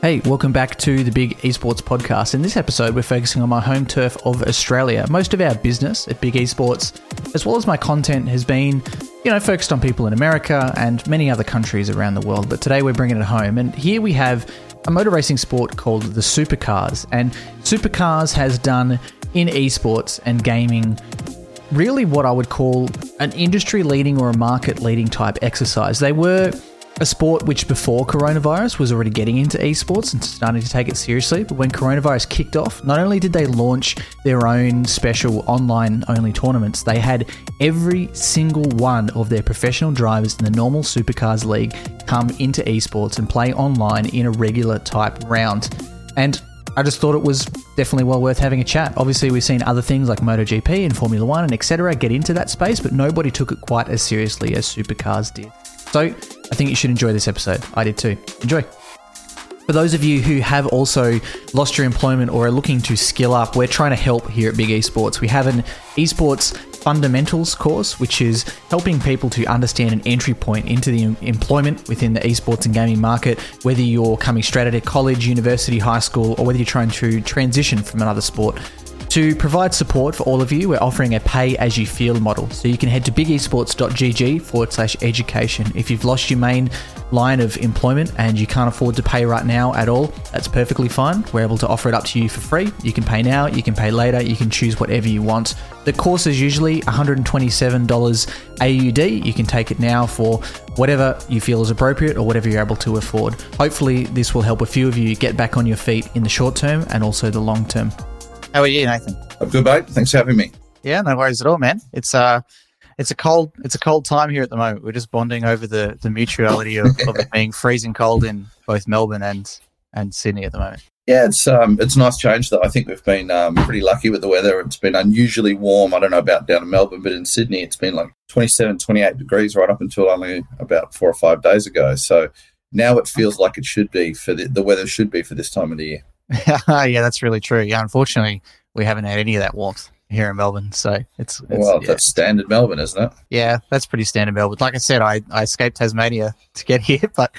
Hey, welcome back to the Big Esports Podcast. In this episode, we're focusing on my home turf of Australia. Most of our business at Big Esports, as well as my content, has been, you know, focused on people in America and many other countries around the world. But today we're bringing it home. And here we have a motor racing sport called the Supercars. And Supercars has done in esports and gaming really what I would call an industry leading or a market leading type exercise. They were a sport which before coronavirus was already getting into esports and starting to take it seriously. But when coronavirus kicked off, not only did they launch their own special online only tournaments, they had every single one of their professional drivers in the normal Supercars League come into esports and play online in a regular type round. And I just thought it was definitely well worth having a chat. Obviously, we've seen other things like MotoGP and Formula One and etc. get into that space, but nobody took it quite as seriously as Supercars did. So I think you should enjoy this episode. I did too. Enjoy. For those of you who have also lost your employment or are looking to skill up, we're trying to help here at Big Esports. We have an esports fundamentals course, which is helping people to understand an entry point into the employment within the esports and gaming market, whether you're coming straight out of college, university, high school, or whether you're trying to transition from another sport. To provide support for all of you, we're offering a pay as you feel model. So you can head to bigesports.gg forward slash education. If you've lost your main line of employment and you can't afford to pay right now at all, that's perfectly fine. We're able to offer it up to you for free. You can pay now, you can pay later, you can choose whatever you want. The course is usually $127 AUD. You can take it now for whatever you feel is appropriate or whatever you're able to afford. Hopefully, this will help a few of you get back on your feet in the short term and also the long term. How are you, Nathan? I'm good, mate. Thanks for having me. Yeah, no worries at all, man. It's uh it's a cold it's a cold time here at the moment. We're just bonding over the the mutuality of, of it being freezing cold in both Melbourne and and Sydney at the moment. Yeah, it's um it's a nice change though. I think we've been um, pretty lucky with the weather. It's been unusually warm. I don't know about down in Melbourne, but in Sydney it's been like 27, 28 degrees right up until only about four or five days ago. So now it feels like it should be for the, the weather should be for this time of the year. yeah, that's really true. Yeah, unfortunately, we haven't had any of that warmth here in Melbourne. So it's, it's well, yeah. that's standard Melbourne, isn't it? Yeah, that's pretty standard Melbourne. Like I said, I, I escaped Tasmania to get here, but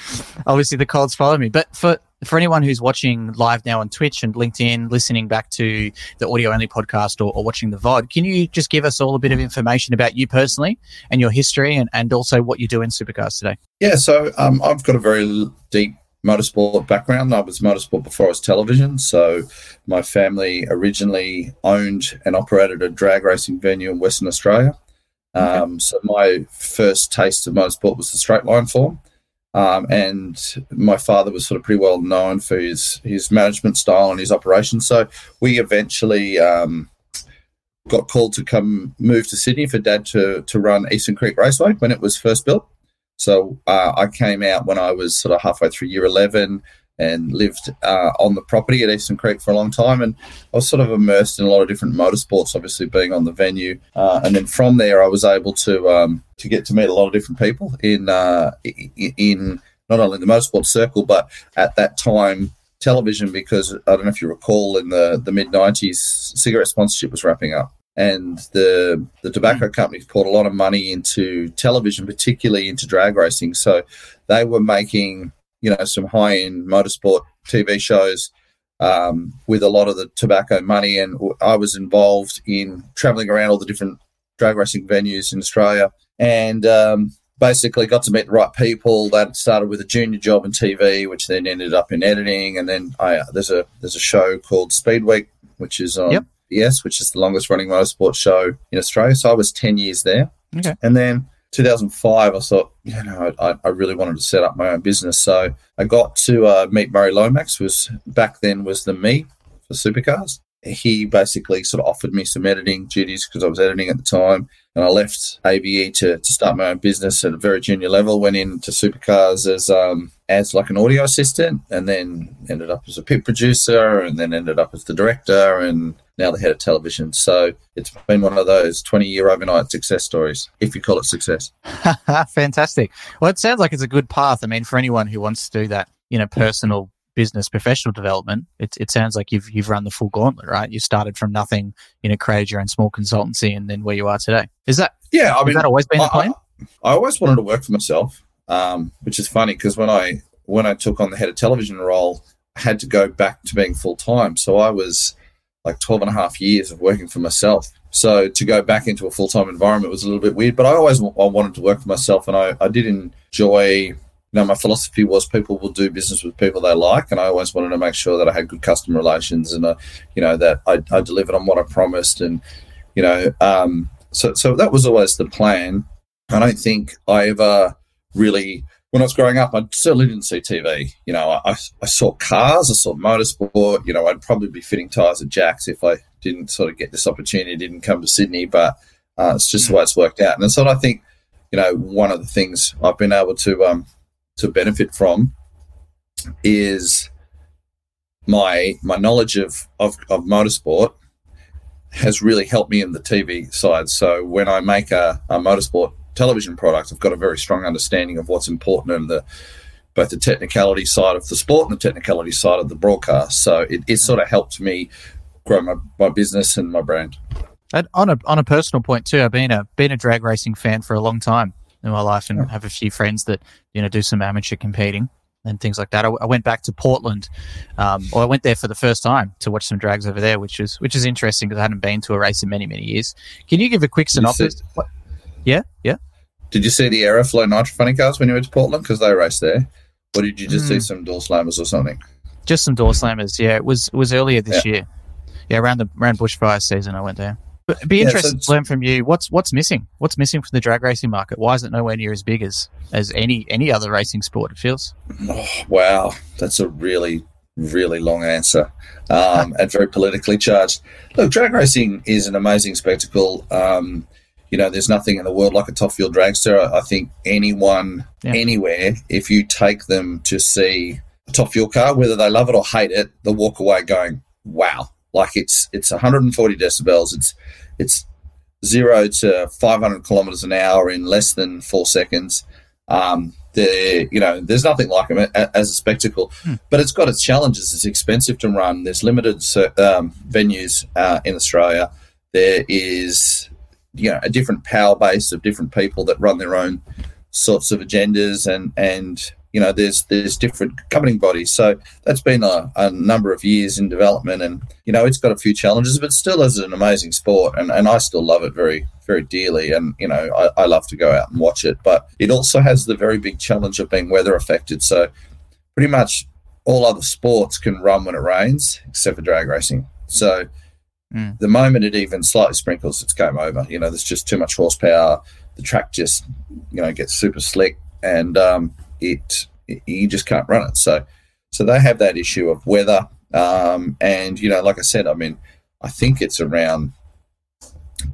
obviously the cold's followed me. But for for anyone who's watching live now on Twitch and LinkedIn, listening back to the audio only podcast or, or watching the VOD, can you just give us all a bit of information about you personally and your history and, and also what you do in Supercars today? Yeah, so um, I've got a very deep motorsport background. I was motorsport before I was television. So my family originally owned and operated a drag racing venue in Western Australia. Okay. Um, so my first taste of motorsport was the straight line form. Um, and my father was sort of pretty well known for his his management style and his operations. So we eventually um, got called to come move to Sydney for dad to to run Eastern Creek Raceway when it was first built. So uh, I came out when I was sort of halfway through year 11 and lived uh, on the property at Eastern Creek for a long time. And I was sort of immersed in a lot of different motorsports, obviously being on the venue. Uh, and then from there, I was able to um, to get to meet a lot of different people in uh, in not only the motorsport circle, but at that time television because I don't know if you recall in the, the mid 90s, cigarette sponsorship was wrapping up and the the tobacco mm. companies poured a lot of money into television, particularly into drag racing. So they were making you know some high end motorsport TV shows um, with a lot of the tobacco money, and I was involved in traveling around all the different drag racing venues in Australia, and um, basically got to meet the right people. That started with a junior job in TV, which then ended up in editing, and then I, there's a there's a show called Speed Week, which is on. Yep SBS, which is the longest running motorsport show in Australia. So I was 10 years there. Okay. And then 2005, I thought, you know, I, I really wanted to set up my own business. So I got to uh, meet Murray Lomax, was back then was the me for supercars. He basically sort of offered me some editing duties because I was editing at the time. And I left AVE to, to start my own business at a very junior level. Went into supercars as um, as like an audio assistant, and then ended up as a pit producer, and then ended up as the director, and now the head of television. So it's been one of those 20 year overnight success stories, if you call it success. Fantastic. Well, it sounds like it's a good path. I mean, for anyone who wants to do that, you know, personal business professional development, it, it sounds like you've you've run the full gauntlet, right? You started from nothing, you know, created your own small consultancy, and then where you are today. Is that yeah? I mean, that always been I, the plan? I, I, always wanted to work for myself, um, which is funny because when I when I took on the head of television role, I had to go back to being full time. So I was like 12 and a half years of working for myself. So to go back into a full time environment was a little bit weird, but I always I wanted to work for myself and I, I did enjoy. You know, my philosophy was people will do business with people they like, and I always wanted to make sure that I had good customer relations and, uh, you know, that I, I delivered on what I promised, and you know, um, so so that was always the plan. I don't think I ever really when I was growing up, I certainly didn't see TV. You know, I, I saw cars, I saw motorsport. You know, I'd probably be fitting tires at Jack's if I didn't sort of get this opportunity, didn't come to Sydney. But uh, it's just the way it's worked out. And so I think, you know, one of the things I've been able to um, to benefit from is my my knowledge of, of, of motorsport has really helped me in the TV side. So when I make a, a motorsport television product, I've got a very strong understanding of what's important in the both the technicality side of the sport and the technicality side of the broadcast. So it, it sort of helped me grow my, my business and my brand. And on a on a personal point too, I've been a been a drag racing fan for a long time in my life, and have a few friends that you know do some amateur competing and things like that. I, I went back to Portland, um, or I went there for the first time to watch some drags over there, which is which is interesting because I hadn't been to a race in many many years. Can you give a quick synopsis? Yeah, yeah. Did you see the Aeroflow Nitro Funny cars when you went to Portland because they raced there, or did you just mm. see hmm. some door slammers or something? Just some door slammers. Yeah, it was it was earlier this yeah. year. Yeah, around the around bushfire season, I went there. But it'd be yeah, interesting so to learn from you. What's what's missing? What's missing from the drag racing market? Why is it nowhere near as big as as any any other racing sport? It feels. Oh, wow, that's a really really long answer um, and very politically charged. Look, drag racing is an amazing spectacle. Um, you know, there's nothing in the world like a top fuel dragster. I think anyone, yeah. anywhere, if you take them to see a top fuel car, whether they love it or hate it, they'll walk away going, "Wow!" Like it's it's 140 decibels. It's it's zero to 500 kilometers an hour in less than four seconds. Um, you know, there's nothing like them as a spectacle, hmm. but it's got its challenges. It's expensive to run. There's limited um, venues uh, in Australia. There is you know a different power base of different people that run their own sorts of agendas and and you know there's there's different governing bodies. So that's been a, a, number of years in development and you know it's got a few challenges but still is an amazing sport and, and i still love it very very dearly. And you know I, I love to go out and watch it but it also has the very big challenge of being weather affected. So pretty much all other sports can run when it rains except for drag racing. So Mm. The moment it even slightly sprinkles, it's game over. You know, there's just too much horsepower. The track just, you know, gets super slick, and um, it, it, you just can't run it. So, so they have that issue of weather, um, and you know, like I said, I mean, I think it's around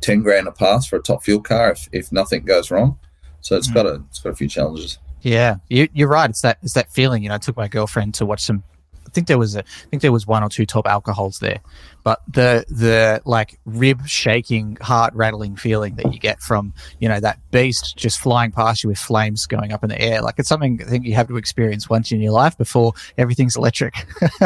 ten grand a pass for a top fuel car if, if nothing goes wrong. So it's mm. got a it's got a few challenges. Yeah, you, are right. It's that it's that feeling. You know, I took my girlfriend to watch some think there was a, I think there was one or two top alcohols there, but the the like rib shaking, heart rattling feeling that you get from you know that beast just flying past you with flames going up in the air, like it's something I think you have to experience once in your life before everything's electric.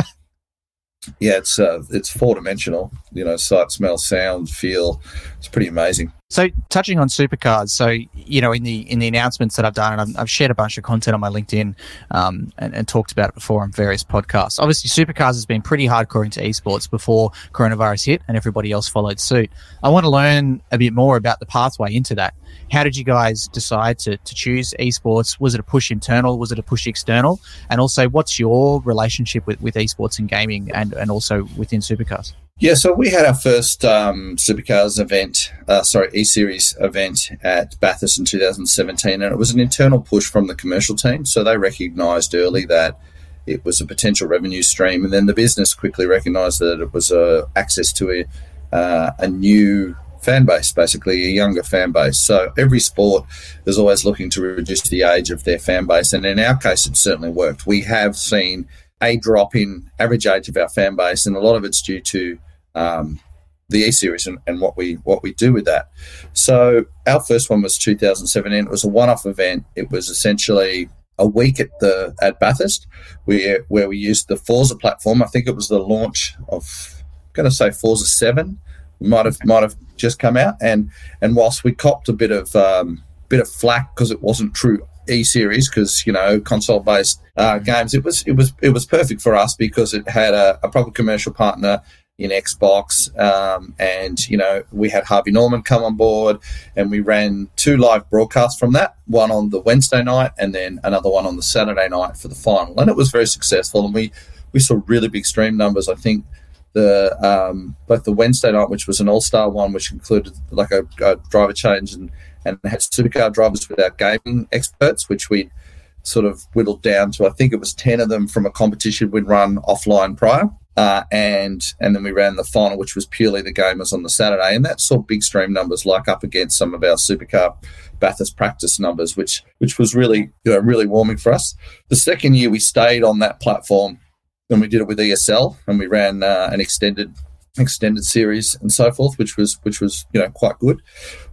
yeah, it's uh, it's four dimensional. You know, sight, smell, sound, feel. It's pretty amazing. So, touching on supercars, so you know, in the in the announcements that I've done, and I've, I've shared a bunch of content on my LinkedIn um, and, and, talked about it before on various podcasts. Obviously, supercars has been pretty hardcore into esports before coronavirus hit, and everybody else followed suit. I want to learn a bit more about the pathway into that. How did you guys decide to to choose esports? Was it a push internal? Was it a push external? And also, what's your relationship with with esports and gaming, and and also within supercars? Yeah, so we had our first um, Supercars event, uh, sorry, E Series event at Bathurst in 2017, and it was an internal push from the commercial team. So they recognised early that it was a potential revenue stream, and then the business quickly recognised that it was uh, access to a, uh, a new fan base, basically a younger fan base. So every sport is always looking to reduce the age of their fan base, and in our case, it certainly worked. We have seen a drop in average age of our fan base, and a lot of it's due to um, the E Series and, and, what we what we do with that. So our first one was 2017. It was a one-off event. It was essentially a week at the at Bathurst, where where we used the Forza platform. I think it was the launch of I'm going to say Forza Seven. Might have might have just come out, and and whilst we copped a bit of um, bit of flack because it wasn't true E series because you know console based uh, games. It was it was it was perfect for us because it had a, a proper commercial partner in Xbox, um, and you know we had Harvey Norman come on board, and we ran two live broadcasts from that. One on the Wednesday night, and then another one on the Saturday night for the final, and it was very successful. And we we saw really big stream numbers. I think the um, both the Wednesday night, which was an all star one, which included like a, a driver change and and had supercar drivers without gaming experts, which we sort of whittled down to I think it was ten of them from a competition we'd run offline prior. Uh, and and then we ran the final, which was purely the gamers on the Saturday, and that saw big stream numbers like up against some of our supercar Bathurst practice numbers, which which was really you know really warming for us. The second year we stayed on that platform, and we did it with ESL, and we ran uh, an extended extended series and so forth, which was which was you know quite good.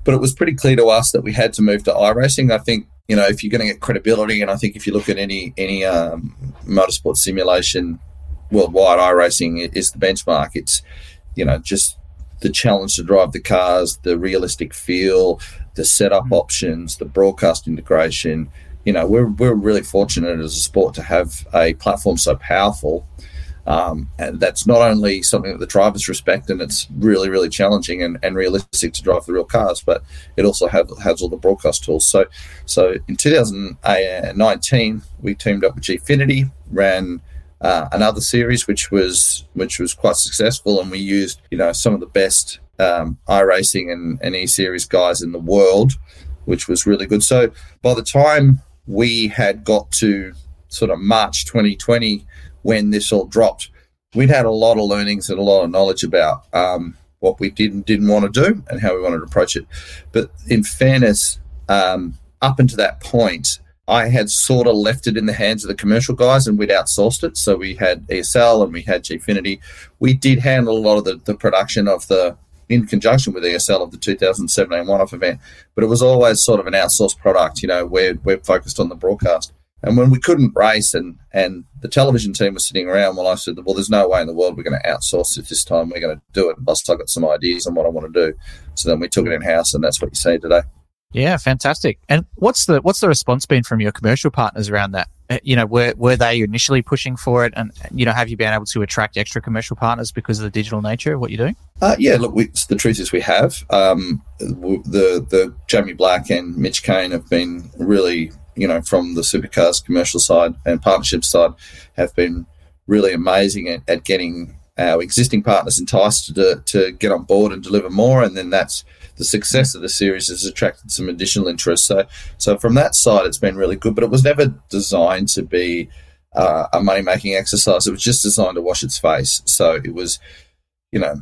But it was pretty clear to us that we had to move to iRacing. I think you know if you're going to get credibility, and I think if you look at any any um, motorsport simulation worldwide, iRacing is the benchmark. It's you know just the challenge to drive the cars, the realistic feel, the setup mm-hmm. options, the broadcast integration. You know, we're, we're really fortunate as a sport to have a platform so powerful um, and that's not only something that the drivers respect and it's really, really challenging and, and realistic to drive the real cars, but it also have, has all the broadcast tools. So, so in 2019, we teamed up with Gfinity, ran uh, another series which was which was quite successful, and we used you know some of the best um, iRacing and, and E series guys in the world, which was really good. So by the time we had got to sort of March 2020 when this all dropped, we'd had a lot of learnings and a lot of knowledge about um, what we did and didn't want to do and how we wanted to approach it. But in fairness, um, up until that point, I had sort of left it in the hands of the commercial guys and we'd outsourced it. So we had ESL and we had Gfinity. We did handle a lot of the, the production of the, in conjunction with ESL of the 2017 one off event, but it was always sort of an outsourced product, you know, we're, we're focused on the broadcast. And when we couldn't race and, and the television team was sitting around, well, I said, well, there's no way in the world we're going to outsource it this time. We're going to do it. Plus, I got some ideas on what I want to do. So then we took it in house, and that's what you see today. Yeah, fantastic. And what's the what's the response been from your commercial partners around that? Uh, you know, were were they initially pushing for it, and you know, have you been able to attract extra commercial partners because of the digital nature of what you're doing? Uh, yeah, look, we, the truth is we have. Um, the the Jamie Black and Mitch Kane have been really you know, from the supercars commercial side and partnership side have been really amazing at, at getting our existing partners enticed to, to get on board and deliver more. And then that's the success of the series has attracted some additional interest. So, so from that side, it's been really good, but it was never designed to be uh, a money making exercise. It was just designed to wash its face. So it was, you know,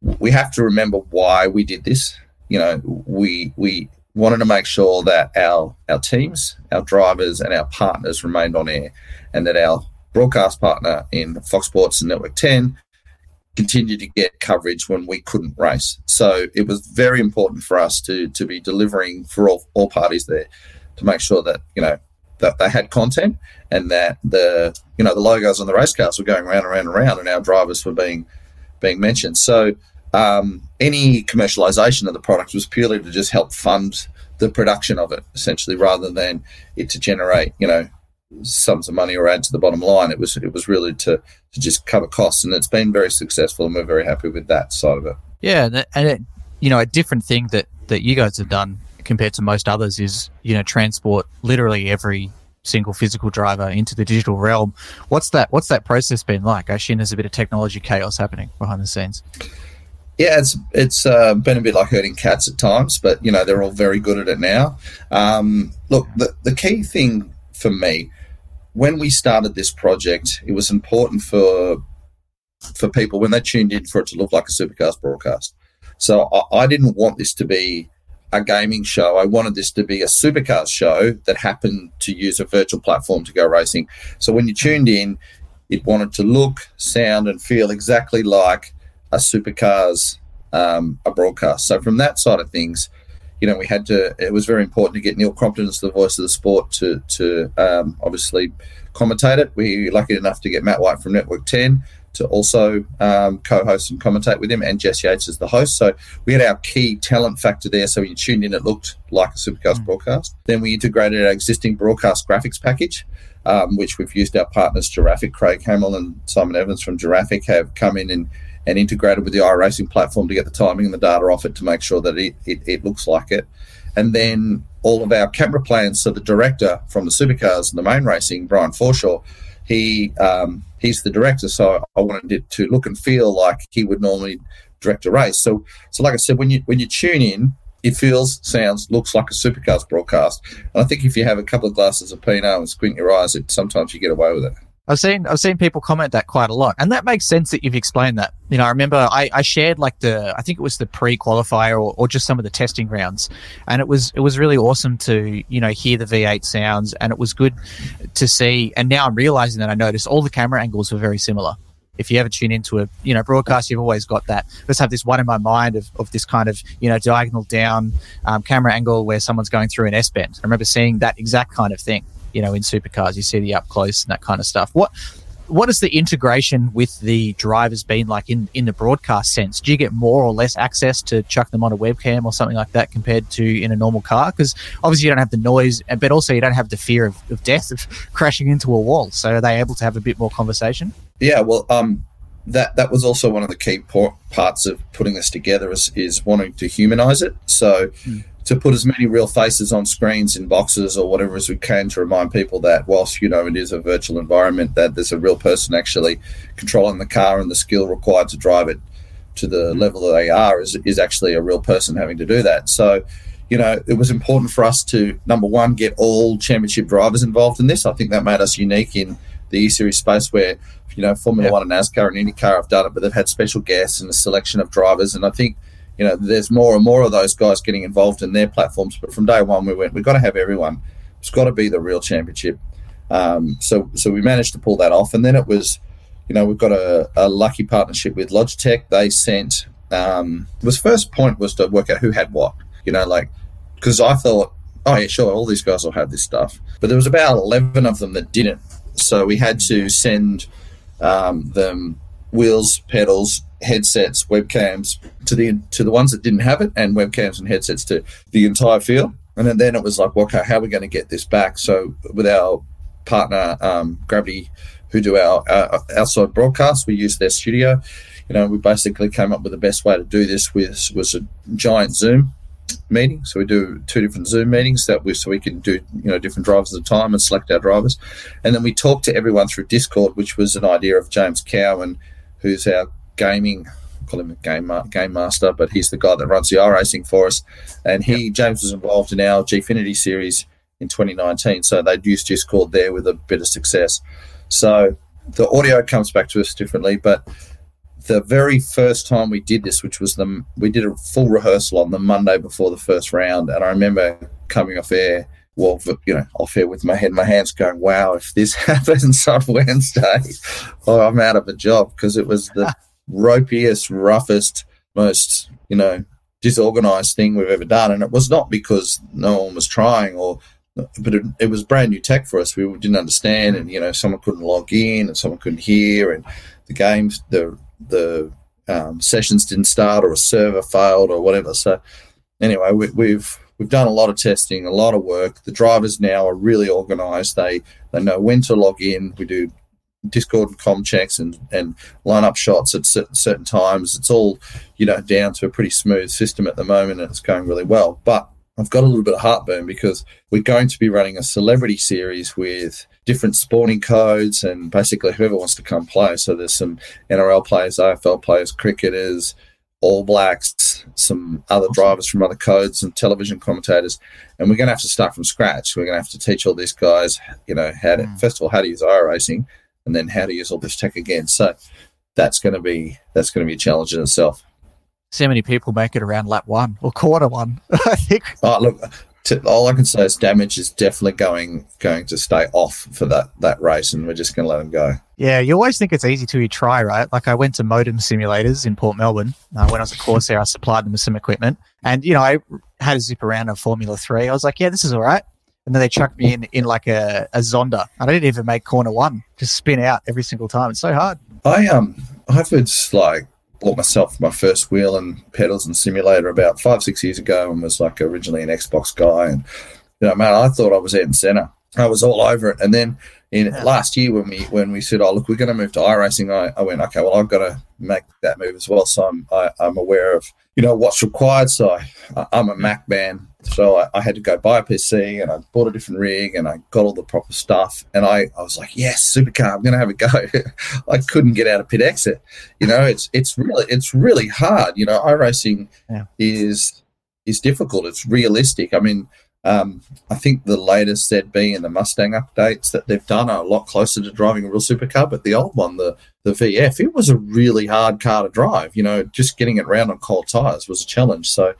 we have to remember why we did this. You know, we, we, wanted to make sure that our our teams, our drivers, and our partners remained on air, and that our broadcast partner in Fox Sports and Network 10 continued to get coverage when we couldn't race. So it was very important for us to to be delivering for all, all parties there to make sure that you know that they had content and that the you know the logos on the race cars were going around and around and around and our drivers were being being mentioned. So um, any commercialization of the product was purely to just help fund the production of it, essentially, rather than it to generate, you know, sums of money or add to the bottom line. It was it was really to to just cover costs, and it's been very successful, and we're very happy with that side of it. Yeah, and it, you know, a different thing that that you guys have done compared to most others is you know transport literally every single physical driver into the digital realm. What's that? What's that process been like? I assume there's a bit of technology chaos happening behind the scenes. Yeah, it's it's uh, been a bit like herding cats at times, but you know they're all very good at it now. Um, look, the the key thing for me when we started this project, it was important for for people when they tuned in for it to look like a supercars broadcast. So I, I didn't want this to be a gaming show. I wanted this to be a supercars show that happened to use a virtual platform to go racing. So when you tuned in, it wanted to look, sound, and feel exactly like a supercars um, a broadcast. So from that side of things, you know, we had to. It was very important to get Neil Crompton as the voice of the sport to to um, obviously commentate it. We were lucky enough to get Matt White from Network Ten to also um, co-host and commentate with him, and Jess Yates as the host. So we had our key talent factor there. So when you tuned in, it looked like a Supercars mm. broadcast. Then we integrated our existing broadcast graphics package. Um, which we've used our partners Giraffic, Craig Hamill and Simon Evans from Giraffic have come in and and integrated with the iRacing platform to get the timing and the data off it to make sure that it, it, it looks like it. And then all of our camera plans. So the director from the supercars and the main racing, Brian Forshaw, he um, he's the director. So I wanted it to look and feel like he would normally direct a race. So so like I said, when you when you tune in, it feels, sounds, looks like a supercars broadcast. And I think if you have a couple of glasses of Pinot and squint your eyes, it sometimes you get away with it. I've seen I've seen people comment that quite a lot, and that makes sense that you've explained that. You know, I remember I, I shared like the I think it was the pre-qualifier or, or just some of the testing rounds, and it was it was really awesome to you know hear the V8 sounds, and it was good to see. And now I'm realizing that I noticed all the camera angles were very similar. If you ever tune into a you know broadcast, you've always got that. Let's have this one in my mind of, of this kind of you know diagonal down um, camera angle where someone's going through an S bend. I remember seeing that exact kind of thing you know in supercars you see the up close and that kind of stuff what what has the integration with the drivers been like in, in the broadcast sense? Do you get more or less access to chuck them on a webcam or something like that compared to in a normal car? Because obviously you don't have the noise, but also you don't have the fear of, of death of crashing into a wall. So are they able to have a bit more conversation? Yeah, well, um, that that was also one of the key parts of putting this together is, is wanting to humanize it. So mm to put as many real faces on screens in boxes or whatever as we can to remind people that whilst you know it is a virtual environment that there's a real person actually controlling the car and the skill required to drive it to the mm-hmm. level that they are is, is actually a real person having to do that so you know it was important for us to number one get all championship drivers involved in this i think that made us unique in the e-series space where you know formula yep. one and nascar and indycar have done it but they've had special guests and a selection of drivers and i think you know, there's more and more of those guys getting involved in their platforms. But from day one, we went, we've got to have everyone. It's got to be the real championship. Um, so, so we managed to pull that off. And then it was, you know, we've got a, a lucky partnership with Logitech. They sent, um, was first point was to work out who had what, you know, like, because I thought, oh, yeah, sure, all these guys will have this stuff. But there was about 11 of them that didn't. So we had to send um, them wheels, pedals, headsets, webcams to the to the ones that didn't have it, and webcams and headsets to the entire field. And then, it was like, well, okay, how are we going to get this back? So with our partner um, Gravity, who do our uh, outside broadcasts, we use their studio. You know, we basically came up with the best way to do this with was a giant Zoom meeting. So we do two different Zoom meetings that we so we can do you know different drivers at a time and select our drivers, and then we talk to everyone through Discord, which was an idea of James Cowan, who's our gaming call him a game game master, but he's the guy that runs the iRacing for us. And he yep. James was involved in our Gfinity series in 2019, so they'd used Discord there with a bit of success. So the audio comes back to us differently, but the very first time we did this, which was the we did a full rehearsal on the Monday before the first round, and I remember coming off air well, you know, off here with my head in my hands going, wow, if this happens on Wednesday, oh, I'm out of a job because it was the ropiest, roughest, most, you know, disorganized thing we've ever done. And it was not because no one was trying or, but it, it, was brand new tech for us. We didn't understand, and you know, someone couldn't log in, and someone couldn't hear, and the games, the the um, sessions didn't start, or a server failed, or whatever. So, anyway, we, we've we've done a lot of testing, a lot of work. The drivers now are really organised. They they know when to log in. We do Discord and com checks and, and line up shots at certain times. It's all, you know, down to a pretty smooth system at the moment and it's going really well. But I've got a little bit of heartburn because we're going to be running a celebrity series with different spawning codes and basically whoever wants to come play. So there's some NRL players, AFL players, cricketers, All Blacks, some other drivers from other codes and television commentators. And we're going to have to start from scratch. We're going to have to teach all these guys, you know, how to, mm. first of all, how to use iRacing and then how to use all this tech again. So that's going to be that's going to be a challenge in itself. So many people make it around lap one or quarter one. I think. Oh, look, to, all I can say is damage is definitely going going to stay off for that that race, and we're just going to let them go. Yeah, you always think it's easy till you try, right? Like I went to modem simulators in Port Melbourne uh, when I was a Corsair. I supplied them with some equipment, and you know I had a zip around a Formula Three. I was like, yeah, this is all right. And then they chucked me in in like a, a Zonda. I didn't even make corner one. Just spin out every single time. It's so hard. I um I've just like bought myself my first wheel and pedals and simulator about five six years ago, and was like originally an Xbox guy, and you know, man, I thought I was in center. I was all over it, and then in last year when we when we said, "Oh, look, we're going to move to iRacing," I, I went, "Okay, well, I've got to make that move as well." So I'm I, am i am aware of you know what's required. So I, am a Mac man, so I, I, had to go buy a PC and I bought a different rig and I got all the proper stuff. And I, I was like, "Yes, supercar, I'm going to have a go." I couldn't get out of pit exit. You know, it's it's really it's really hard. You know, iRacing yeah. is is difficult. It's realistic. I mean um, I think the latest ZB and the Mustang updates that they've done are a lot closer to driving a real supercar. But the old one, the the VF, it was a really hard car to drive. You know, just getting it around on cold tires was a challenge. So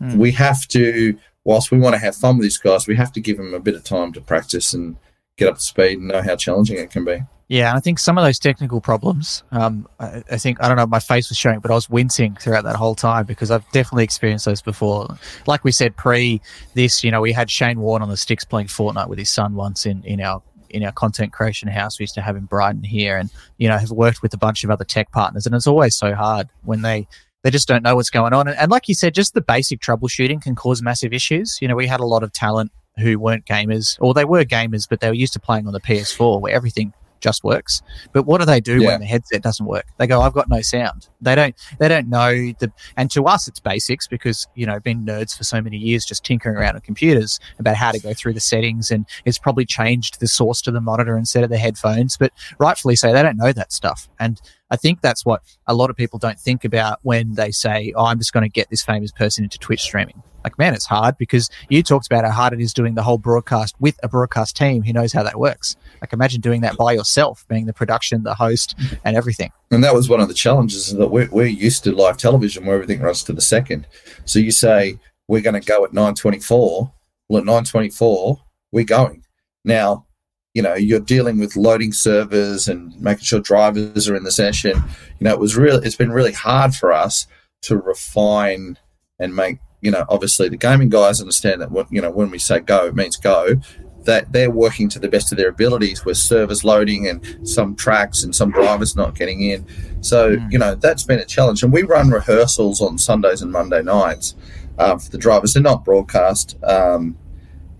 mm. we have to, whilst we want to have fun with these guys, we have to give them a bit of time to practice and get up to speed and know how challenging it can be. Yeah, I think some of those technical problems, um, I, I, think, I don't know, my face was showing, but I was wincing throughout that whole time because I've definitely experienced those before. Like we said pre this, you know, we had Shane Warne on the sticks playing Fortnite with his son once in, in our in our content creation house we used to have in Brighton here and you know have worked with a bunch of other tech partners and it's always so hard when they they just don't know what's going on. And, and like you said just the basic troubleshooting can cause massive issues. You know we had a lot of talent who weren't gamers or they were gamers but they were used to playing on the PS4 where everything just works. But what do they do yeah. when the headset doesn't work? They go, I've got no sound. They don't they don't know the and to us it's basics because, you know, been nerds for so many years just tinkering around on computers about how to go through the settings and it's probably changed the source to the monitor instead of the headphones. But rightfully so, they don't know that stuff. And I think that's what a lot of people don't think about when they say, Oh, I'm just going to get this famous person into Twitch streaming. Like, man, it's hard because you talked about how hard it is doing the whole broadcast with a broadcast team who knows how that works. Like, imagine doing that by yourself, being the production, the host, and everything. And that was one of the challenges that we're, we're used to live television where everything runs to the second. So you say, we're going to go at 924. Well, at 924, we're going. Now, you know, you're dealing with loading servers and making sure drivers are in the session. You know, it was really, it's been really hard for us to refine and make you know, obviously the gaming guys understand that, you know, when we say go, it means go. That they're working to the best of their abilities with servers loading and some tracks and some drivers not getting in. So, mm. you know, that's been a challenge. And we run rehearsals on Sundays and Monday nights uh, for the drivers. They're not broadcast. Um,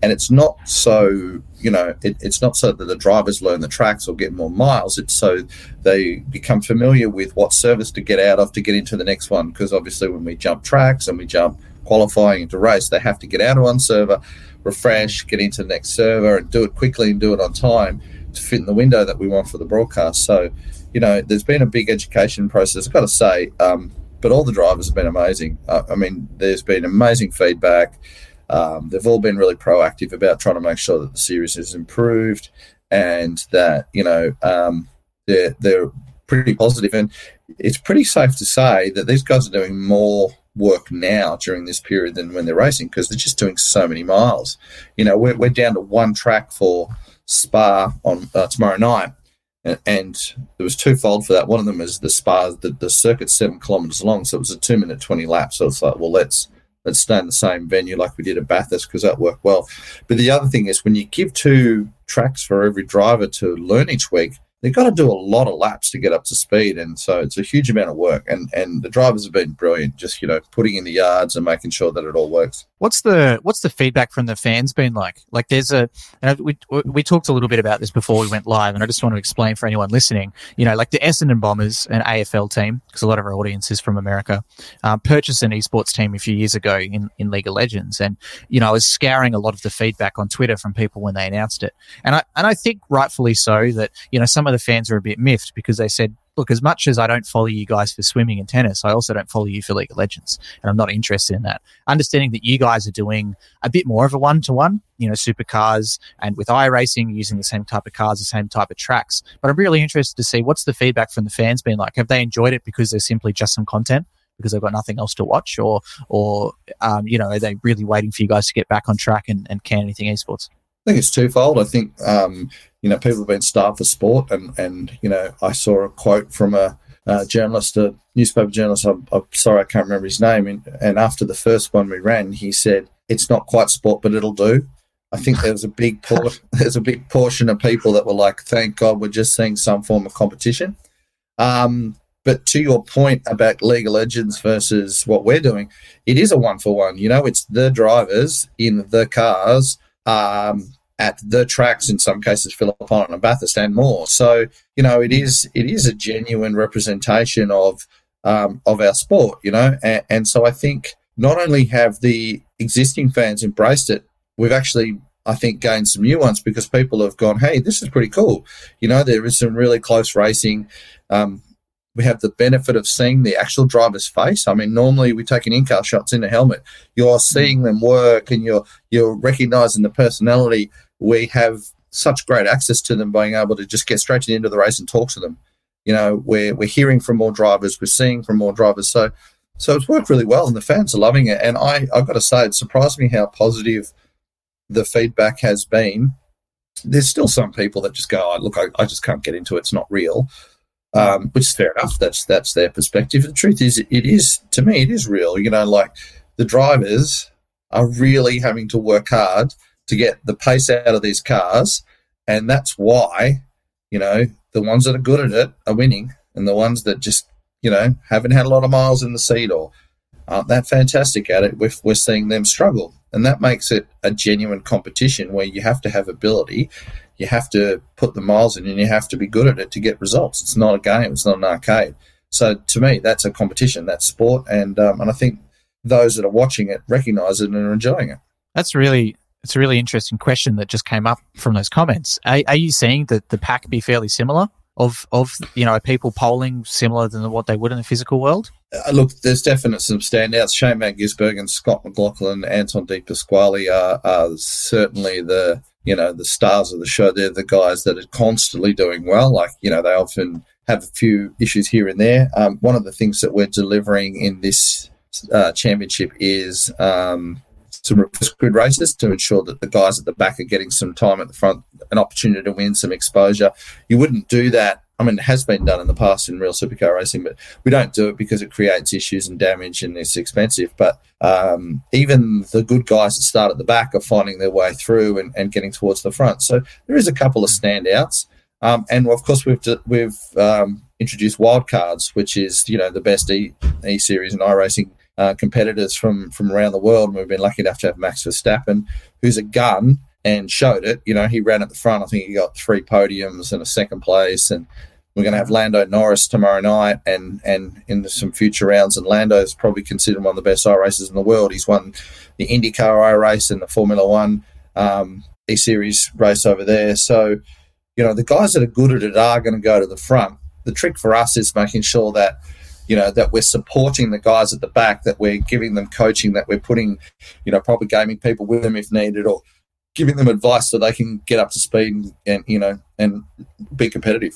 and it's not so you know it, it's not so that the drivers learn the tracks or get more miles it's so they become familiar with what service to get out of to get into the next one because obviously when we jump tracks and we jump qualifying into race they have to get out of one server refresh get into the next server and do it quickly and do it on time to fit in the window that we want for the broadcast. So you know there's been a big education process i've got to say um, but all the drivers have been amazing. Uh, i mean there's been amazing feedback. Um, they've all been really proactive about trying to make sure that the series is improved and that you know um, they're they're pretty positive. And it's pretty safe to say that these guys are doing more work now during this period than when they're racing because they're just doing so many miles. You know, we're, we're down to one track for Spa on uh, tomorrow night, and, and, there was twofold for that. One of them is the Spa, the, the circuit's seven kilometres long, so it was a two minute twenty lap. So it's like, well, let's let's stay in the same venue like we did at Bathurst because that worked well. But the other thing is when you give two tracks for every driver to learn each week, they've got to do a lot of laps to get up to speed, and so it's a huge amount of work. And and the drivers have been brilliant, just you know putting in the yards and making sure that it all works. What's the what's the feedback from the fans been like? Like there's a we we talked a little bit about this before we went live, and I just want to explain for anyone listening. You know, like the Essendon Bombers, an AFL team, because a lot of our audience is from America, um, purchased an esports team a few years ago in in League of Legends, and you know I was scouring a lot of the feedback on Twitter from people when they announced it, and I and I think rightfully so that you know some of of the fans are a bit miffed because they said, look, as much as I don't follow you guys for swimming and tennis, I also don't follow you for League of Legends. And I'm not interested in that. Understanding that you guys are doing a bit more of a one to one, you know, supercars and with iRacing using the same type of cars, the same type of tracks. But I'm really interested to see what's the feedback from the fans been like. Have they enjoyed it because there's simply just some content? because they've got nothing else to watch, or or um, you know, are they really waiting for you guys to get back on track and, and can anything esports? I think it's twofold. I think um, you know people have been starved for sport, and and you know I saw a quote from a, a journalist, a newspaper journalist. I'm, I'm, sorry I can't remember his name. And, and after the first one we ran, he said it's not quite sport, but it'll do. I think there was a big por- there's a big portion of people that were like, "Thank God we're just seeing some form of competition." Um, but to your point about League of Legends versus what we're doing, it is a one for one. You know, it's the drivers in the cars um, at the tracks in some cases, Phillip Island and Bathurst and more. So you know, it is it is a genuine representation of um, of our sport. You know, and, and so I think not only have the existing fans embraced it, we've actually I think gained some new ones because people have gone, hey, this is pretty cool. You know, there is some really close racing. Um, we have the benefit of seeing the actual driver's face. I mean, normally we take an in-car shots in a helmet. You're mm. seeing them work and you're you're recognizing the personality. We have such great access to them being able to just get straight into the end of the race and talk to them. You know, we're we're hearing from more drivers, we're seeing from more drivers. So so it's worked really well and the fans are loving it. And I, I've got to say, it surprised me how positive the feedback has been. There's still some people that just go, oh, look, I, I just can't get into it. It's not real um, which is fair enough. That's that's their perspective. The truth is, it is to me, it is real. You know, like the drivers are really having to work hard to get the pace out of these cars, and that's why you know the ones that are good at it are winning, and the ones that just you know haven't had a lot of miles in the seat or aren't that fantastic at it, we're, we're seeing them struggle, and that makes it a genuine competition where you have to have ability you have to put the miles in and you have to be good at it to get results. It's not a game. It's not an arcade. So to me, that's a competition. That's sport, and um, and I think those that are watching it recognise it and are enjoying it. That's really it's a really interesting question that just came up from those comments. Are, are you seeing that the pack be fairly similar? Of, of you know people polling similar than what they would in the physical world? Uh, look, there's definitely some standouts. Shane Van Gisbergen and Scott McLaughlin, Anton De Pasquale are, are certainly the you know, the stars of the show. They're the guys that are constantly doing well. Like, you know, they often have a few issues here and there. Um, one of the things that we're delivering in this uh, championship is um, some reverse grid races to ensure that the guys at the back are getting some time at the front, an opportunity to win some exposure. You wouldn't do that I mean, it has been done in the past in real supercar racing, but we don't do it because it creates issues and damage and it's expensive. But um, even the good guys that start at the back are finding their way through and, and getting towards the front. So there is a couple of standouts. Um, and of course, we've we've um, introduced wildcards, which is you know the best E, e series and iRacing uh, competitors from from around the world. And we've been lucky enough to have Max Verstappen, who's a gun and showed it. You know, he ran at the front. I think he got three podiums and a second place, and we're going to have Lando Norris tomorrow night, and and in some future rounds. And Lando is probably considered one of the best I racers in the world. He's won the IndyCar I race and the Formula One um, E Series race over there. So, you know, the guys that are good at it are going to go to the front. The trick for us is making sure that you know that we're supporting the guys at the back, that we're giving them coaching, that we're putting you know proper gaming people with them if needed, or giving them advice so they can get up to speed and, and you know and be competitive.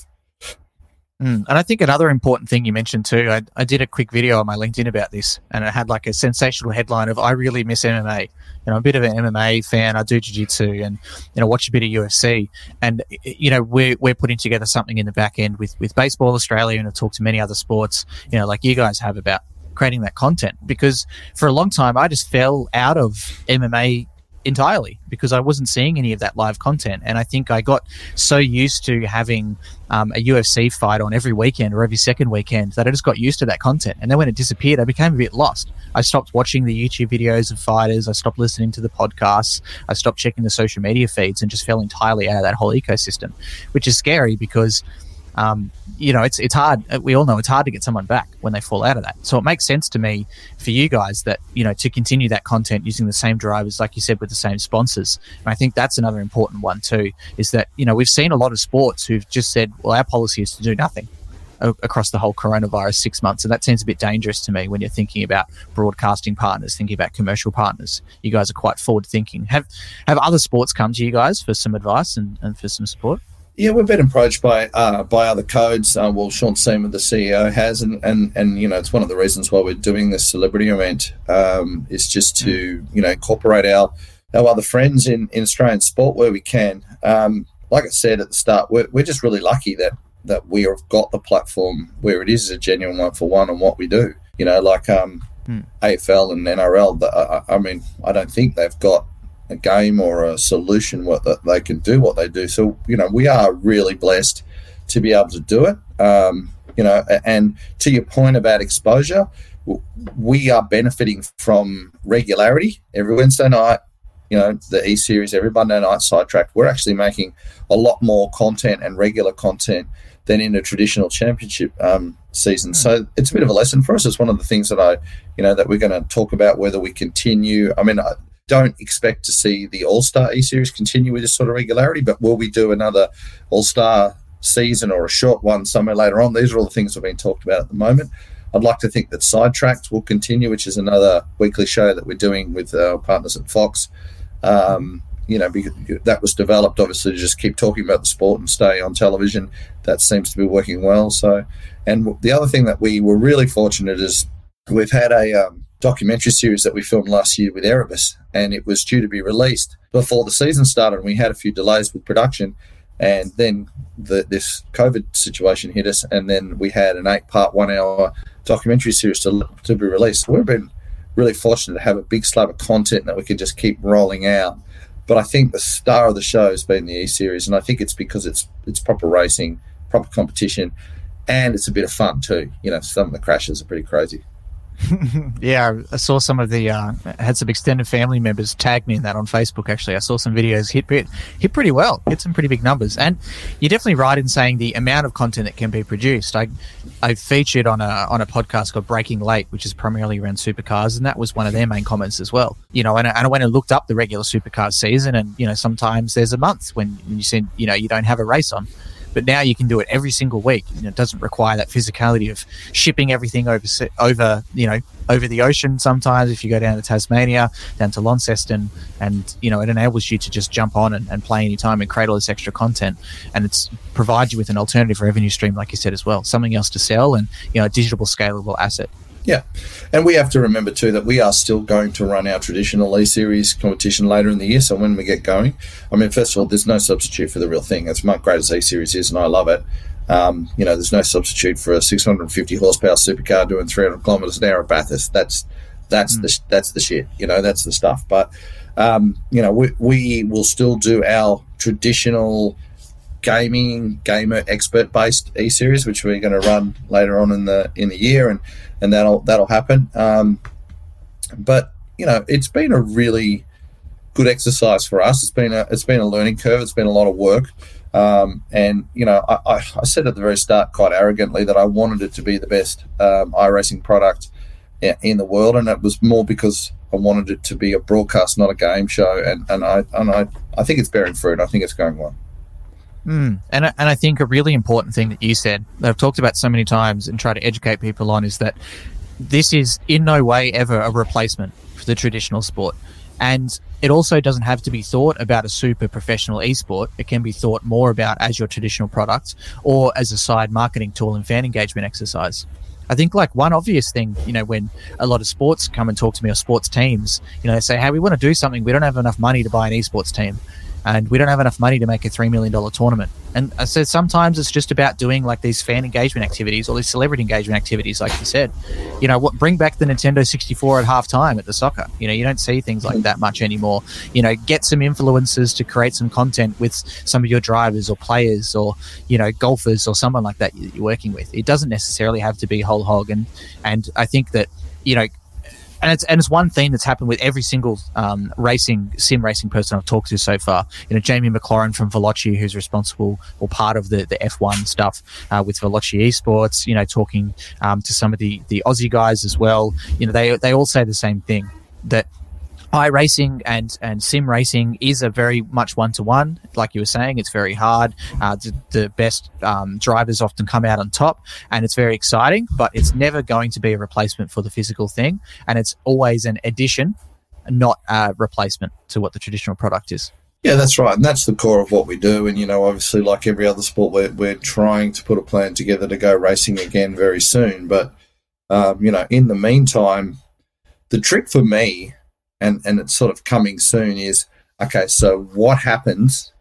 Mm. And I think another important thing you mentioned too, I, I did a quick video on my LinkedIn about this, and it had like a sensational headline of "I really miss MMA." You know, I'm a bit of an MMA fan. I do jiu-jitsu and you know watch a bit of UFC, and you know we're we're putting together something in the back end with with Baseball Australia, and I've talked to many other sports, you know, like you guys have about creating that content because for a long time I just fell out of MMA entirely because I wasn't seeing any of that live content. And I think I got so used to having um, a UFC fight on every weekend or every second weekend that I just got used to that content. And then when it disappeared, I became a bit lost. I stopped watching the YouTube videos of fighters. I stopped listening to the podcasts. I stopped checking the social media feeds and just fell entirely out of that whole ecosystem, which is scary because um, you know, it's it's hard. Uh, we all know it's hard to get someone back when they fall out of that. So it makes sense to me for you guys that you know to continue that content using the same drivers, like you said, with the same sponsors. And I think that's another important one too. Is that you know we've seen a lot of sports who've just said, well, our policy is to do nothing across the whole coronavirus six months. And that seems a bit dangerous to me when you're thinking about broadcasting partners, thinking about commercial partners. You guys are quite forward thinking. Have have other sports come to you guys for some advice and, and for some support? Yeah, we've been approached by uh, by other codes. Uh, well, Sean Seamer, the CEO, has, and, and and you know, it's one of the reasons why we're doing this celebrity event. Um, is just to you know incorporate our our other friends in, in Australian sport where we can. Um, like I said at the start, we're, we're just really lucky that that we have got the platform where it is a genuine one for one on what we do. You know, like um, hmm. AFL and NRL. I, I mean, I don't think they've got a game or a solution what that they can do what they do. So you know, we are really blessed to be able to do it. Um, you know, and to your point about exposure, we are benefiting from regularity. Every Wednesday night, you know, the E Series, every Monday night sidetrack, we're actually making a lot more content and regular content than in a traditional championship um, season. Mm. So it's a bit of a lesson for us. It's one of the things that I, you know, that we're going to talk about whether we continue. I mean, I don't expect to see the All Star E Series continue with this sort of regularity, but will we do another All Star season or a short one somewhere later on? These are all the things that have been talked about at the moment. I'd like to think that Sidetracked will continue, which is another weekly show that we're doing with our partners at Fox. Um, you know, because that was developed obviously to just keep talking about the sport and stay on television. That seems to be working well. So, and the other thing that we were really fortunate is we've had a um, documentary series that we filmed last year with Erebus, and it was due to be released before the season started. And we had a few delays with production, and then the, this COVID situation hit us, and then we had an eight-part, one-hour documentary series to, to be released. We've been really fortunate to have a big slab of content that we can just keep rolling out but I think the star of the show has been the E Series, and I think it's because it's it's proper racing, proper competition, and it's a bit of fun too. You know, some of the crashes are pretty crazy. yeah, I saw some of the uh, had some extended family members tag me in that on Facebook. Actually, I saw some videos hit hit pretty well, hit some pretty big numbers, and you're definitely right in saying the amount of content that can be produced. I I featured on a on a podcast called Breaking Late, which is primarily around supercars, and that was one of their main comments as well. You know, and, and I went and looked up the regular supercar season, and you know sometimes there's a month when you said you know you don't have a race on. But now you can do it every single week. You know, it doesn't require that physicality of shipping everything over over you know over the ocean. Sometimes if you go down to Tasmania, down to Launceston, and you know it enables you to just jump on and, and play anytime and create all this extra content, and it's provides you with an alternative revenue stream, like you said as well, something else to sell, and you know a digital scalable asset. Yeah. And we have to remember too that we are still going to run our traditional E Series competition later in the year. So when we get going, I mean, first of all, there's no substitute for the real thing. It's my great as E Series is, and I love it. Um, you know, there's no substitute for a 650 horsepower supercar doing 300 kilometers an hour at Bathurst. That's that's mm. the that's the shit. You know, that's the stuff. But um, you know, we, we will still do our traditional gaming gamer expert based e series, which we're going to run later on in the in the year, and and that'll that'll happen. Um, but you know, it's been a really good exercise for us. It's been a it's been a learning curve. It's been a lot of work. Um, and you know, I, I, said at the very start quite arrogantly that I wanted it to be the best um, iRacing product in the world, and it was more because I wanted it to be a broadcast, not a game show. And, and I and I, I think it's bearing fruit. I think it's going well. Mm. And, and I think a really important thing that you said that I've talked about so many times and try to educate people on is that this is in no way ever a replacement for the traditional sport. And it also doesn't have to be thought about a super professional esport. It can be thought more about as your traditional product or as a side marketing tool and fan engagement exercise. I think like one obvious thing, you know, when a lot of sports come and talk to me or sports teams, you know, they say, Hey, we want to do something. We don't have enough money to buy an esports team and we don't have enough money to make a $3 million tournament. And uh, I said sometimes it's just about doing like these fan engagement activities or these celebrity engagement activities, like you said. You know, what bring back the Nintendo 64 at halftime at the soccer. You know, you don't see things like mm-hmm. that much anymore. You know, get some influencers to create some content with some of your drivers or players or, you know, golfers or someone like that you're working with. It doesn't necessarily have to be whole hog. And, and I think that, you know, and it's and it's one theme that's happened with every single um, racing sim racing person I've talked to so far. You know, Jamie MacLaurin from Veloce, who's responsible or part of the the F1 stuff uh, with Veloce Esports. You know, talking um, to some of the the Aussie guys as well. You know, they they all say the same thing that iRacing and and sim racing is a very much one to one. Like you were saying, it's very hard. Uh, the, the, best um, drivers often come out on top, and it's very exciting. But it's never going to be a replacement for the physical thing, and it's always an addition, not a replacement to what the traditional product is. Yeah, that's right, and that's the core of what we do. And you know, obviously, like every other sport, we're we're trying to put a plan together to go racing again very soon. But um, you know, in the meantime, the trick for me, and and it's sort of coming soon, is okay. So what happens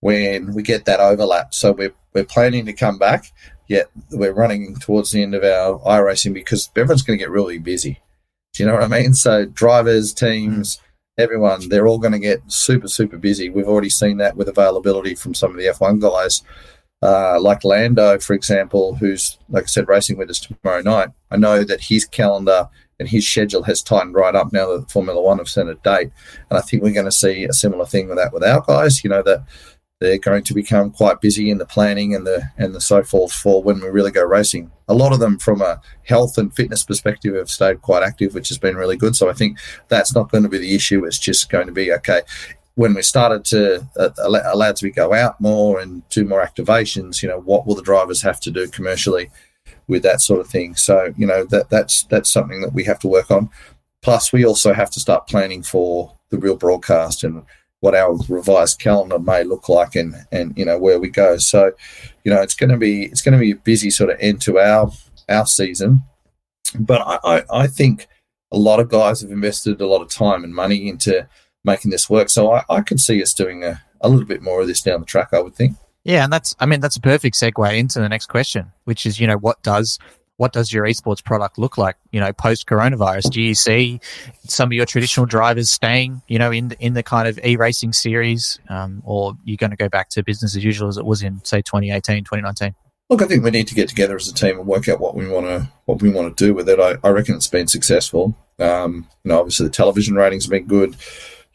when we get that overlap? So we're we're planning to come back, yet we're running towards the end of our iRacing because everyone's going to get really busy. Do you know what I mean? So drivers, teams. Mm everyone, they're all going to get super, super busy. We've already seen that with availability from some of the F1 guys, uh, like Lando, for example, who's, like I said, racing with us tomorrow night. I know that his calendar and his schedule has tightened right up now that Formula One have sent a date. And I think we're going to see a similar thing with that with our guys. You know, that they're going to become quite busy in the planning and the and the so forth for when we really go racing. A lot of them, from a health and fitness perspective, have stayed quite active, which has been really good. So I think that's not going to be the issue. It's just going to be okay. When we started to uh, allow to go out more and do more activations, you know, what will the drivers have to do commercially with that sort of thing? So you know that that's that's something that we have to work on. Plus, we also have to start planning for the real broadcast and what our revised calendar may look like and and you know where we go. So, you know, it's going to be it's going to be a busy sort of end to our our season. But I, I, I think a lot of guys have invested a lot of time and money into making this work. So I, I could see us doing a, a little bit more of this down the track, I would think. Yeah, and that's I mean that's a perfect segue into the next question, which is you know what does what does your esports product look like, you know, post coronavirus? Do you see some of your traditional drivers staying, you know, in the, in the kind of e-racing series, um, or you're going to go back to business as usual as it was in, say, 2018, 2019? Look, I think we need to get together as a team and work out what we want to what we want to do with it. I, I reckon it's been successful. Um, you know, obviously the television ratings have been good.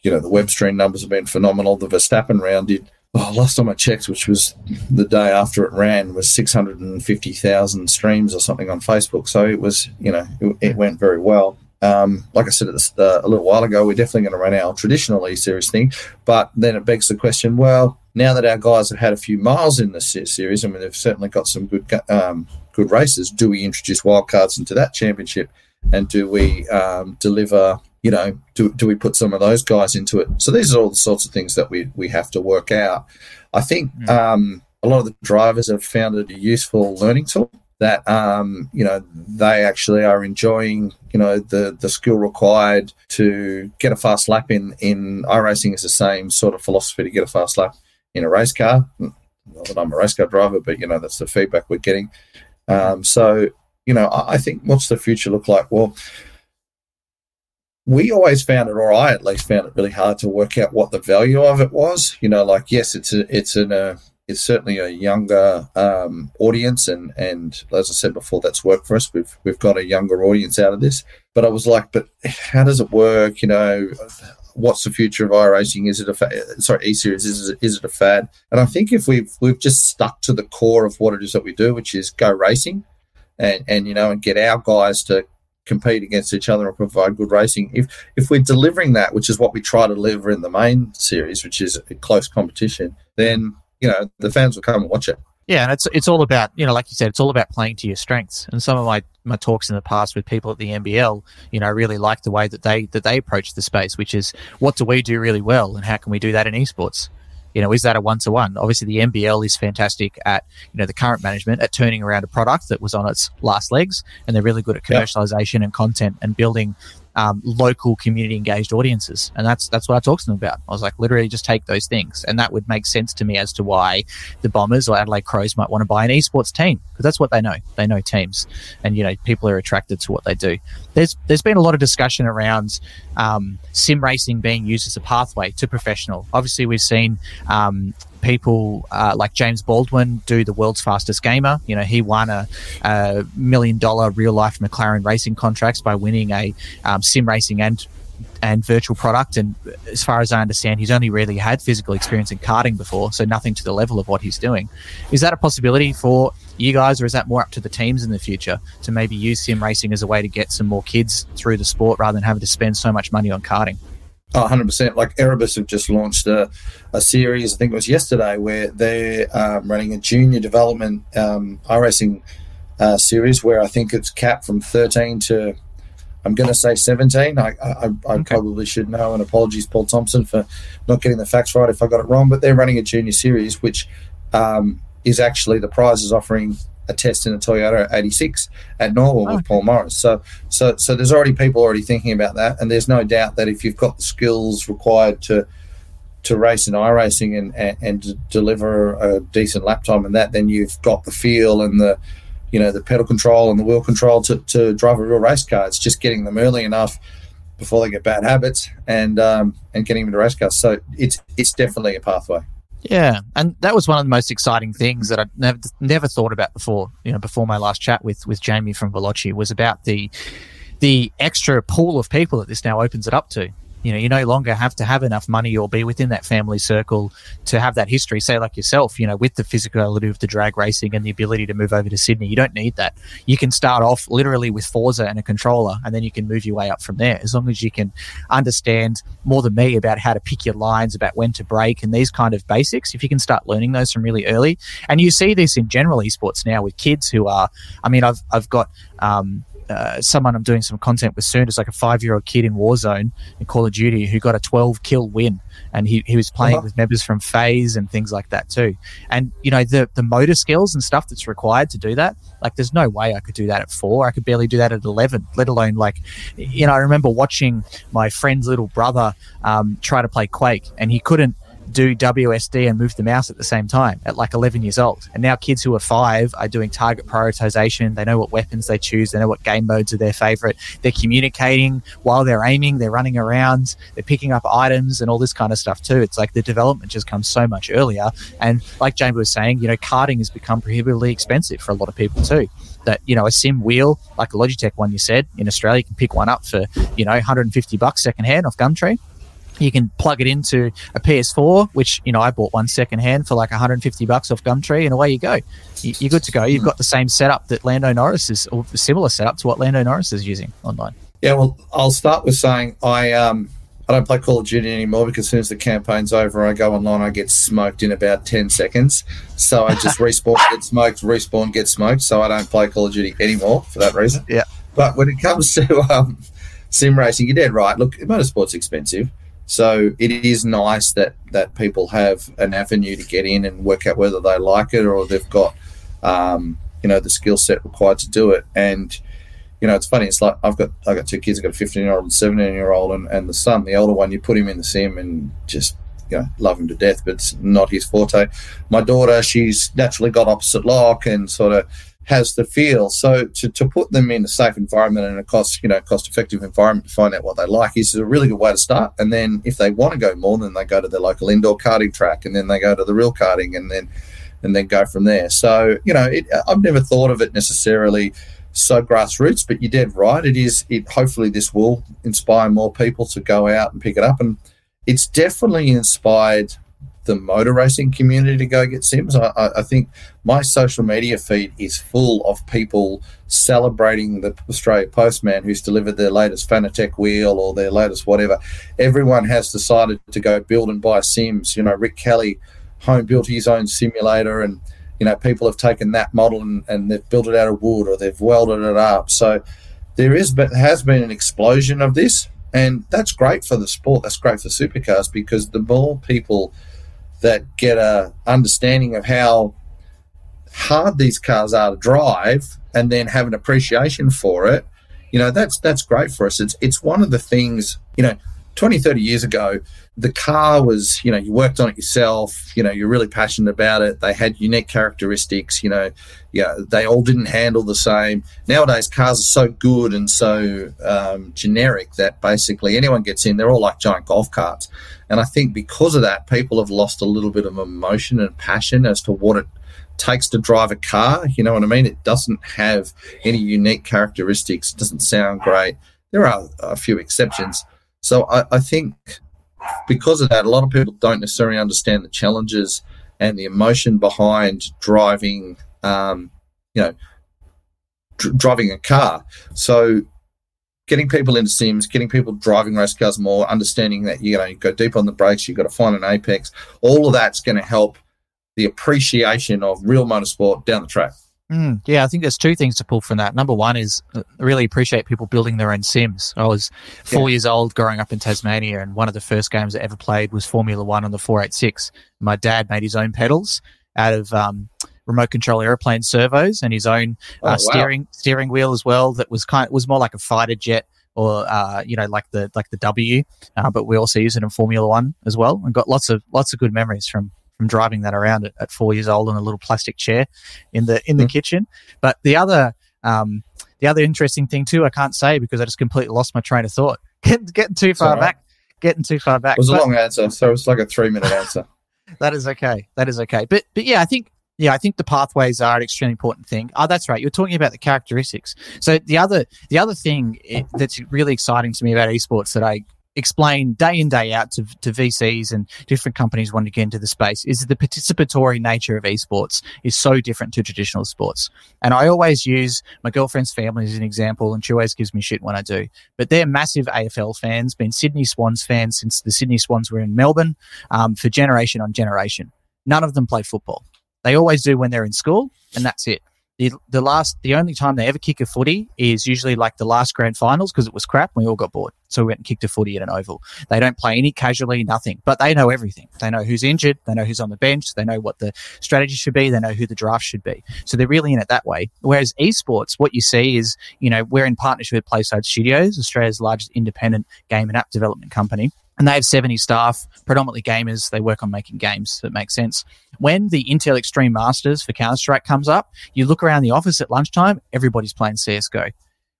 You know, the web stream numbers have been phenomenal. The Verstappen round did oh, last time I checked, which was the day after it ran, was 650,000 streams or something on Facebook. So it was, you know, it, it went very well. Um, like I said a little while ago, we're definitely going to run our traditional E Series thing. But then it begs the question well, now that our guys have had a few miles in the series, I mean, they've certainly got some good um, good races, do we introduce wildcards into that championship? And do we um, deliver you know, do, do we put some of those guys into it? So these are all the sorts of things that we, we have to work out. I think mm. um, a lot of the drivers have found it a useful learning tool that um, you know they actually are enjoying you know the the skill required to get a fast lap in in iRacing is the same sort of philosophy to get a fast lap in a race car. Not that I'm a race car driver, but you know that's the feedback we're getting. Um, so you know I, I think what's the future look like? Well, we always found it, or I at least found it really hard to work out what the value of it was. You know, like yes, it's a, it's an, uh, it's certainly a younger um, audience, and and as I said before, that's worked for us. We've we've got a younger audience out of this. But I was like, but how does it work? You know, what's the future of iRacing? Is it a fa- sorry E series? Is it a fad? And I think if we've we've just stuck to the core of what it is that we do, which is go racing, and and you know, and get our guys to compete against each other and provide good racing. If if we're delivering that, which is what we try to deliver in the main series, which is a close competition, then you know the fans will come and watch it. Yeah, and it's it's all about you know, like you said, it's all about playing to your strengths. And some of my, my talks in the past with people at the NBL, you know, really like the way that they that they approach the space, which is what do we do really well, and how can we do that in esports? You know, is that a one to one? Obviously, the NBL is fantastic at, you know, the current management at turning around a product that was on its last legs, and they're really good at commercialization yep. and content and building um, local community engaged audiences. And that's that's what I talked to them about. I was like, literally just take those things. And that would make sense to me as to why the Bombers or Adelaide Crows might want to buy an esports team because that's what they know. They know teams and, you know, people are attracted to what they do. There's, there's been a lot of discussion around um, sim racing being used as a pathway to professional. Obviously, we've seen um, people uh, like James Baldwin do the world's fastest gamer. You know, he won a, a million dollar real life McLaren racing contracts by winning a um, sim racing and and virtual product. And as far as I understand, he's only really had physical experience in karting before, so nothing to the level of what he's doing. Is that a possibility for you guys, or is that more up to the teams in the future to maybe use sim racing as a way to get some more kids through the sport rather than having to spend so much money on karting? Oh, 100%. Like Erebus have just launched a, a series, I think it was yesterday, where they're um, running a junior development um, iRacing uh, series where I think it's capped from 13 to, I'm going to say 17. I, I, I okay. probably should know, and apologies, Paul Thompson, for not getting the facts right if I got it wrong. But they're running a junior series, which um, is actually the prize is offering a test in a Toyota 86 at Norwell with Paul Morris. So, so, so there's already people already thinking about that, and there's no doubt that if you've got the skills required to to race in iRacing and, and, and to deliver a decent lap time and that, then you've got the feel and the you know the pedal control and the wheel control to, to drive a real race car. It's just getting them early enough before they get bad habits and um, and getting them into race cars. So it's it's definitely a pathway. Yeah, and that was one of the most exciting things that I never never thought about before. You know, before my last chat with with Jamie from Veloce was about the the extra pool of people that this now opens it up to. You know, you no longer have to have enough money or be within that family circle to have that history. Say, like yourself, you know, with the physicality of the drag racing and the ability to move over to Sydney, you don't need that. You can start off literally with Forza and a controller, and then you can move your way up from there. As long as you can understand more than me about how to pick your lines, about when to brake, and these kind of basics. If you can start learning those from really early, and you see this in general esports now with kids who are, I mean, I've I've got um, uh, someone I'm doing some content with soon is like a five year old kid in Warzone in Call of Duty who got a 12 kill win. And he, he was playing uh-huh. with members from FaZe and things like that too. And, you know, the, the motor skills and stuff that's required to do that, like, there's no way I could do that at four. I could barely do that at 11, let alone, like, you know, I remember watching my friend's little brother um, try to play Quake and he couldn't do WSD and move the mouse at the same time at like 11 years old. And now kids who are five are doing target prioritization. They know what weapons they choose. They know what game modes are their favorite. They're communicating while they're aiming. They're running around. They're picking up items and all this kind of stuff too. It's like the development just comes so much earlier. And like James was saying, you know, karting has become prohibitively expensive for a lot of people too that you know a sim wheel like a Logitech one you said in Australia you can pick one up for you know 150 bucks second hand off Gumtree you can plug it into a PS4, which you know I bought one second hand for like 150 bucks off Gumtree, and away you go. You're good to go. You've got the same setup that Lando Norris is, or similar setup to what Lando Norris is using online. Yeah, well, I'll start with saying I um I don't play Call of Duty anymore because as soon as the campaign's over, I go online, I get smoked in about 10 seconds. So I just respawn, get smoked, respawn, get smoked. So I don't play Call of Duty anymore for that reason. Yeah. But when it comes to um, sim racing, you're dead right. Look, motorsport's expensive. So it is nice that that people have an avenue to get in and work out whether they like it or they've got, um, you know, the skill set required to do it. And you know, it's funny. It's like I've got I've got two kids. I've got a 15 year old and 17 year old, and, and the son, the older one, you put him in the sim and just you know love him to death, but it's not his forte. My daughter, she's naturally got opposite lock and sort of has the feel. So to, to put them in a safe environment and a cost, you know, cost effective environment to find out what they like is a really good way to start. And then if they want to go more, then they go to the local indoor karting track and then they go to the real karting and then and then go from there. So, you know, it, I've never thought of it necessarily so grassroots, but you're dead right. It is it hopefully this will inspire more people to go out and pick it up. And it's definitely inspired the motor racing community to go get sims. I, I, think my social media feed is full of people celebrating the Australia Postman who's delivered their latest Fanatec wheel or their latest whatever. Everyone has decided to go build and buy sims. You know, Rick Kelly home built his own simulator and you know people have taken that model and, and they've built it out of wood or they've welded it up so there is but has been an explosion of this and that's great for the sport that's great for supercars because the more people that get a understanding of how hard these cars are to drive and then have an appreciation for it you know that's that's great for us. It's it's one of the things you know 20 30 years ago the car was you know you worked on it yourself you know you're really passionate about it they had unique characteristics you know yeah they all didn't handle the same nowadays cars are so good and so um, generic that basically anyone gets in they're all like giant golf carts and I think because of that, people have lost a little bit of emotion and passion as to what it takes to drive a car. You know what I mean? It doesn't have any unique characteristics, it doesn't sound great. There are a few exceptions. So I, I think because of that, a lot of people don't necessarily understand the challenges and the emotion behind driving, um, you know, dr- driving a car. So getting people into sims, getting people driving race cars more, understanding that you know you go deep on the brakes, you've got to find an apex. All of that's going to help the appreciation of real motorsport down the track. Mm, yeah, I think there's two things to pull from that. Number one is I uh, really appreciate people building their own sims. I was four yeah. years old growing up in Tasmania, and one of the first games I ever played was Formula One on the 486. My dad made his own pedals out of um, remote control airplane servos and his own uh, oh, wow. steering steering wheel as well. That was kind of, was more like a fighter jet or uh, you know like the like the W, uh, but we also use it in Formula One as well, and got lots of lots of good memories from from driving that around at, at four years old on a little plastic chair in the in the mm. kitchen. But the other um, the other interesting thing too, I can't say because I just completely lost my train of thought. Getting, getting too far right. back. Getting too far back. It was but, a long answer, so it's like a three minute answer. that is okay. That is okay. But but yeah, I think yeah, I think the pathways are an extremely important thing. Oh, that's right. You're talking about the characteristics. So the other the other thing that's really exciting to me about esports that I explain day in day out to, to VCs and different companies wanting to get into the space is the participatory nature of esports is so different to traditional sports. And I always use my girlfriend's family as an example, and she always gives me shit when I do. But they're massive AFL fans, been Sydney Swans fans since the Sydney Swans were in Melbourne um, for generation on generation. None of them play football. They always do when they're in school, and that's it the, the last the only time they ever kick a footy is usually like the last grand finals because it was crap and we all got bored. So we went and kicked a footy at an oval. They don't play any casually nothing. But they know everything. They know who's injured they know who's on the bench they know what the strategy should be they know who the draft should be. So they're really in it that way. Whereas esports what you see is you know we're in partnership with playside studios australia's largest independent game and app development company and they have 70 staff, predominantly gamers. They work on making games. That makes sense. When the Intel Extreme Masters for Counter Strike comes up, you look around the office at lunchtime, everybody's playing CSGO.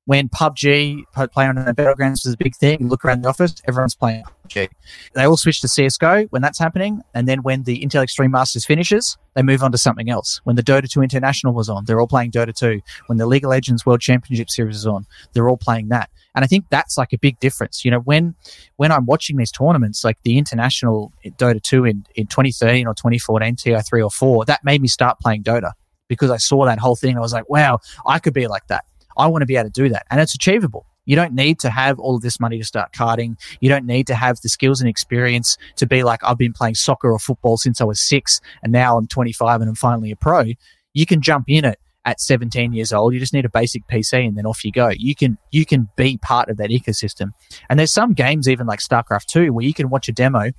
When PUBG, playing on the Battlegrounds was a big thing, you look around the office, everyone's playing PUBG. They all switch to CSGO when that's happening. And then when the Intel Extreme Masters finishes, they move on to something else. When the Dota 2 International was on, they're all playing Dota 2. When the League of Legends World Championship Series is on, they're all playing that. And I think that's like a big difference. You know, when when I'm watching these tournaments, like the international Dota 2 in, in 2013 or 2014, TI3 or 4, that made me start playing Dota because I saw that whole thing. I was like, wow, I could be like that. I want to be able to do that. And it's achievable. You don't need to have all of this money to start karting. You don't need to have the skills and experience to be like, I've been playing soccer or football since I was six and now I'm 25 and I'm finally a pro. You can jump in it at 17 years old. You just need a basic PC and then off you go. You can you can be part of that ecosystem. And there's some games even like StarCraft 2 where you can watch a demo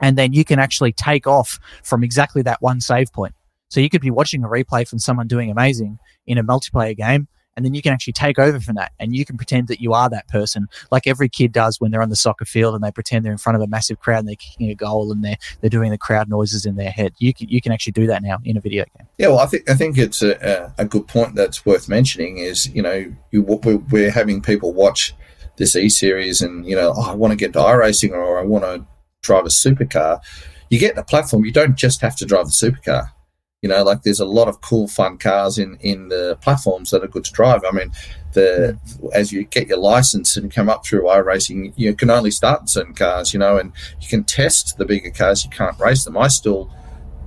and then you can actually take off from exactly that one save point. So you could be watching a replay from someone doing amazing in a multiplayer game and then you can actually take over from that and you can pretend that you are that person like every kid does when they're on the soccer field and they pretend they're in front of a massive crowd and they're kicking a goal and they're they're doing the crowd noises in their head. You can you can actually do that now in a video game. Yeah well i think i think it's a, a good point that's worth mentioning is you know you, we're having people watch this e-series and you know oh, i want to get into iRacing or i want to drive a supercar. You get a platform you don't just have to drive the supercar you know, like there's a lot of cool, fun cars in in the platforms that are good to drive. I mean, the as you get your license and come up through iRacing, you can only start in certain cars, you know, and you can test the bigger cars. You can't race them. I still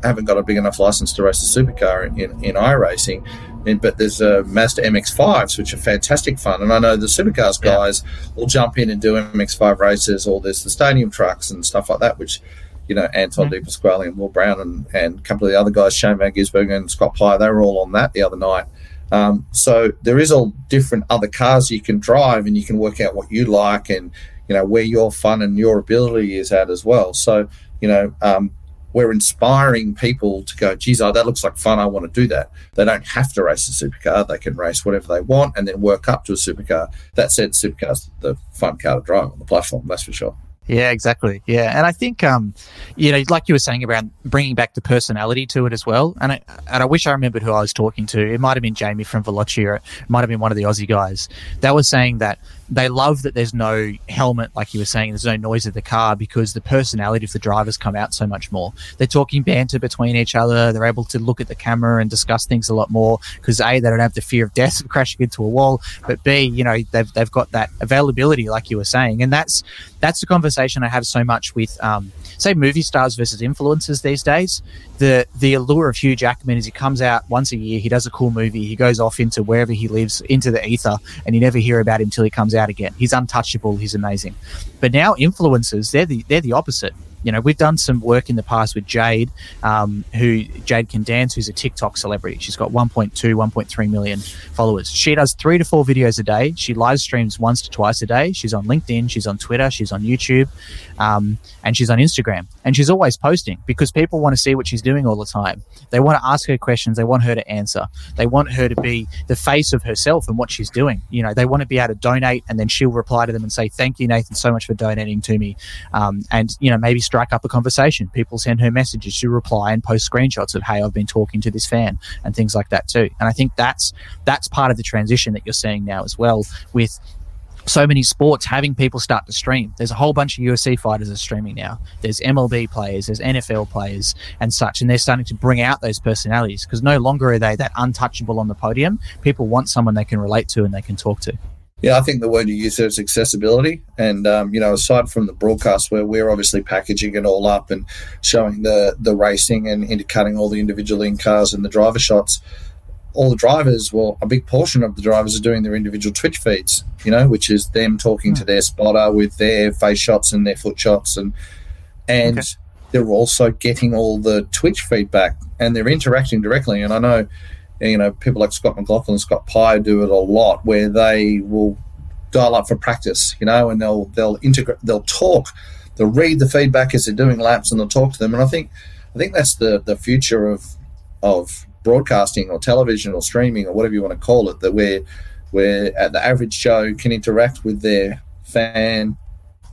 haven't got a big enough license to race a supercar in, in, in iRacing. And, but there's a Mazda MX-5s, which are fantastic fun. And I know the supercars guys yeah. will jump in and do MX-5 races, or there's the stadium trucks and stuff like that, which you know, Anton mm-hmm. And Will Brown and, and a couple of the other guys, Shane Van Gisbergen and Scott Pye, they were all on that the other night. Um, so there is all different other cars you can drive and you can work out what you like and, you know, where your fun and your ability is at as well. So, you know, um, we're inspiring people to go, geez, oh, that looks like fun. I want to do that. They don't have to race a supercar. They can race whatever they want and then work up to a supercar. That said, supercar's the fun car to drive on the platform, that's for sure. Yeah, exactly. Yeah, and I think um, you know, like you were saying about bringing back the personality to it as well. And I, and I wish I remembered who I was talking to. It might have been Jamie from Veloce, or it might have been one of the Aussie guys. That was saying that they love that there's no helmet, like you were saying, there's no noise of the car because the personality of the drivers come out so much more. They're talking banter between each other. They're able to look at the camera and discuss things a lot more because A, they don't have the fear of death of crashing into a wall, but B, you know, they've, they've got that availability, like you were saying. And that's, that's the conversation I have so much with, um, say movie stars versus influencers these days. The the allure of Hugh Jackman is he comes out once a year, he does a cool movie, he goes off into wherever he lives, into the ether, and you never hear about him till he comes out again. He's untouchable, he's amazing. But now influencers, they're the they're the opposite. You know, we've done some work in the past with Jade, um, who Jade can dance, who's a TikTok celebrity. She's got 1.2, 1.3 million followers. She does three to four videos a day. She live streams once to twice a day. She's on LinkedIn, she's on Twitter, she's on YouTube, um, and she's on Instagram. And she's always posting because people want to see what she's doing all the time. They want to ask her questions. They want her to answer. They want her to be the face of herself and what she's doing. You know, they want to be able to donate, and then she'll reply to them and say, "Thank you, Nathan, so much for donating to me," um, and you know, maybe strike up a conversation. People send her messages, she reply and post screenshots of, "Hey, I've been talking to this fan," and things like that too. And I think that's that's part of the transition that you're seeing now as well with so many sports having people start to stream. There's a whole bunch of UFC fighters are streaming now. There's MLB players, there's NFL players and such, and they're starting to bring out those personalities because no longer are they that untouchable on the podium. People want someone they can relate to and they can talk to. Yeah, I think the word you use there is accessibility. And, um, you know, aside from the broadcast where we're obviously packaging it all up and showing the, the racing and intercutting all the individual in cars and the driver shots, all the drivers, well, a big portion of the drivers are doing their individual Twitch feeds, you know, which is them talking to hmm. their spotter with their face shots and their foot shots, and and okay. they're also getting all the Twitch feedback and they're interacting directly. And I know, you know, people like Scott McLaughlin, and Scott Pye do it a lot, where they will dial up for practice, you know, and they'll they'll integrate, they'll talk, they'll read the feedback as they're doing laps, and they'll talk to them. And I think I think that's the the future of of broadcasting or television or streaming or whatever you want to call it that where where uh, the average Joe can interact with their fan,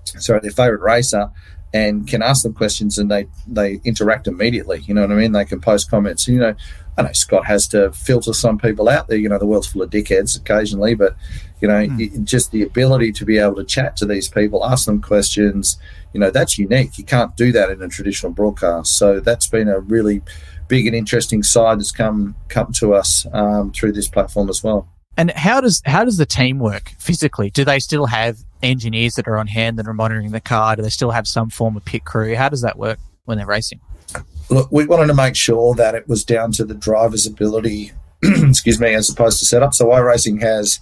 sorry, their favorite racer, and can ask them questions and they they interact immediately. You know what I mean? They can post comments. You know, I know Scott has to filter some people out there. You know, the world's full of dickheads occasionally, but you know, mm. just the ability to be able to chat to these people, ask them questions. You know, that's unique. You can't do that in a traditional broadcast. So that's been a really big and interesting side that's come come to us um, through this platform as well. And how does how does the team work physically? Do they still have engineers that are on hand that are monitoring the car? Do they still have some form of pit crew? How does that work when they're racing? Look, we wanted to make sure that it was down to the driver's ability, excuse me, as opposed to setup. So iRacing has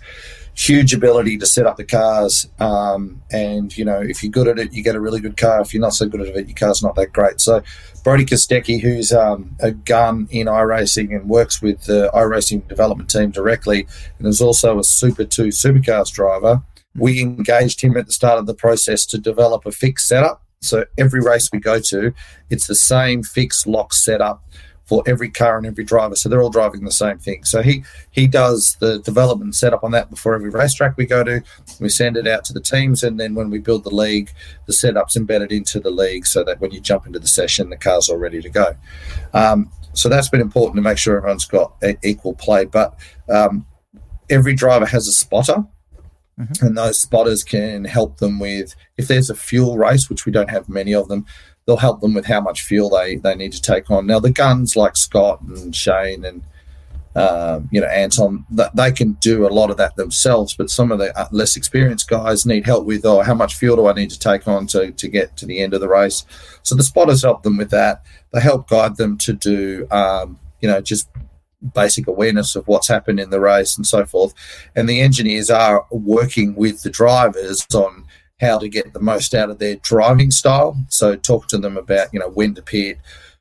huge ability to set up the cars. Um, and, you know, if you're good at it, you get a really good car. If you're not so good at it, your car's not that great. So, Brody Kostecki, who's um, a gun in iRacing and works with the iRacing development team directly, and is also a Super 2 supercars driver, we engaged him at the start of the process to develop a fixed setup. So, every race we go to, it's the same fixed lock setup for every car and every driver. So they're all driving the same thing. So he he does the development setup on that before every racetrack we go to. We send it out to the teams, and then when we build the league, the setup's embedded into the league so that when you jump into the session, the car's all ready to go. Um, so that's been important to make sure everyone's got equal play. But um, every driver has a spotter. Mm-hmm. And those spotters can help them with if there's a fuel race, which we don't have many of them, they'll help them with how much fuel they, they need to take on. Now, the guns like Scott and Shane and um, you know Anton, they can do a lot of that themselves. But some of the uh, less experienced guys need help with, oh, how much fuel do I need to take on to, to get to the end of the race? So the spotters help them with that. They help guide them to do, um, you know, just basic awareness of what's happened in the race and so forth. And the engineers are working with the drivers on how to get the most out of their driving style. So talk to them about you know when to pit,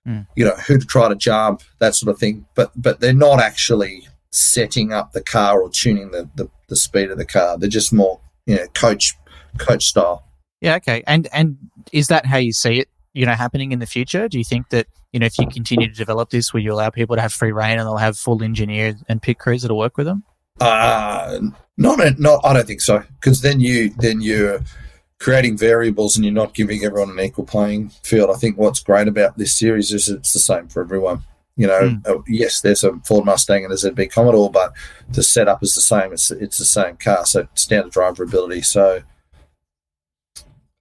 mm. you know who to try to jump, that sort of thing. But but they're not actually setting up the car or tuning the, the, the speed of the car. They're just more you know coach coach style. Yeah. Okay. And and is that how you see it? You know, happening in the future? Do you think that you know if you continue to develop this, will you allow people to have free reign and they'll have full engineers and pit crews that'll work with them? Uh not not. I don't think so. Because then you then you're creating variables and you're not giving everyone an equal playing field. I think what's great about this series is it's the same for everyone. You know, mm. uh, yes, there's a Ford Mustang and a ZB Commodore, but the setup is the same. It's it's the same car, so standard driver ability. So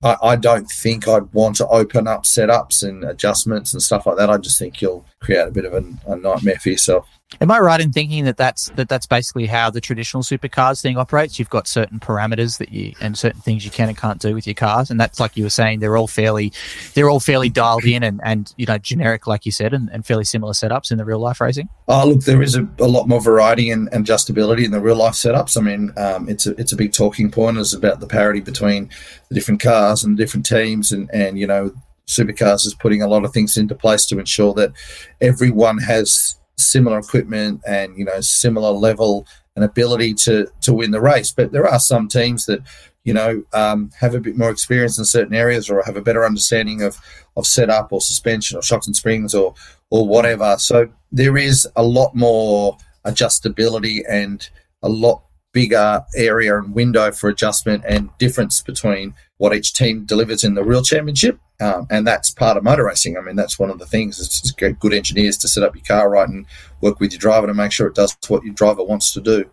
I, I don't think I'd want to open up setups and adjustments and stuff like that. I just think you'll create a bit of a, a nightmare for yourself. Am I right in thinking that that's that that's basically how the traditional supercars thing operates? You've got certain parameters that you and certain things you can and can't do with your cars, and that's like you were saying, they're all fairly they're all fairly dialed in and, and you know generic, like you said, and, and fairly similar setups in the real life racing. Oh, look, there is a, a lot more variety and, adjustability in the real life setups. I mean, um, it's a it's a big talking point is about the parity between the different cars and the different teams, and and you know Supercars is putting a lot of things into place to ensure that everyone has similar equipment and you know similar level and ability to to win the race. But there are some teams that you know um, have a bit more experience in certain areas or have a better understanding of of setup or suspension or shocks and springs or or whatever. So there is a lot more adjustability and a lot bigger area and window for adjustment and difference between what each team delivers in the real championship. Um, and that's part of motor racing. I mean, that's one of the things. It's just good engineers to set up your car right and work with your driver to make sure it does what your driver wants to do.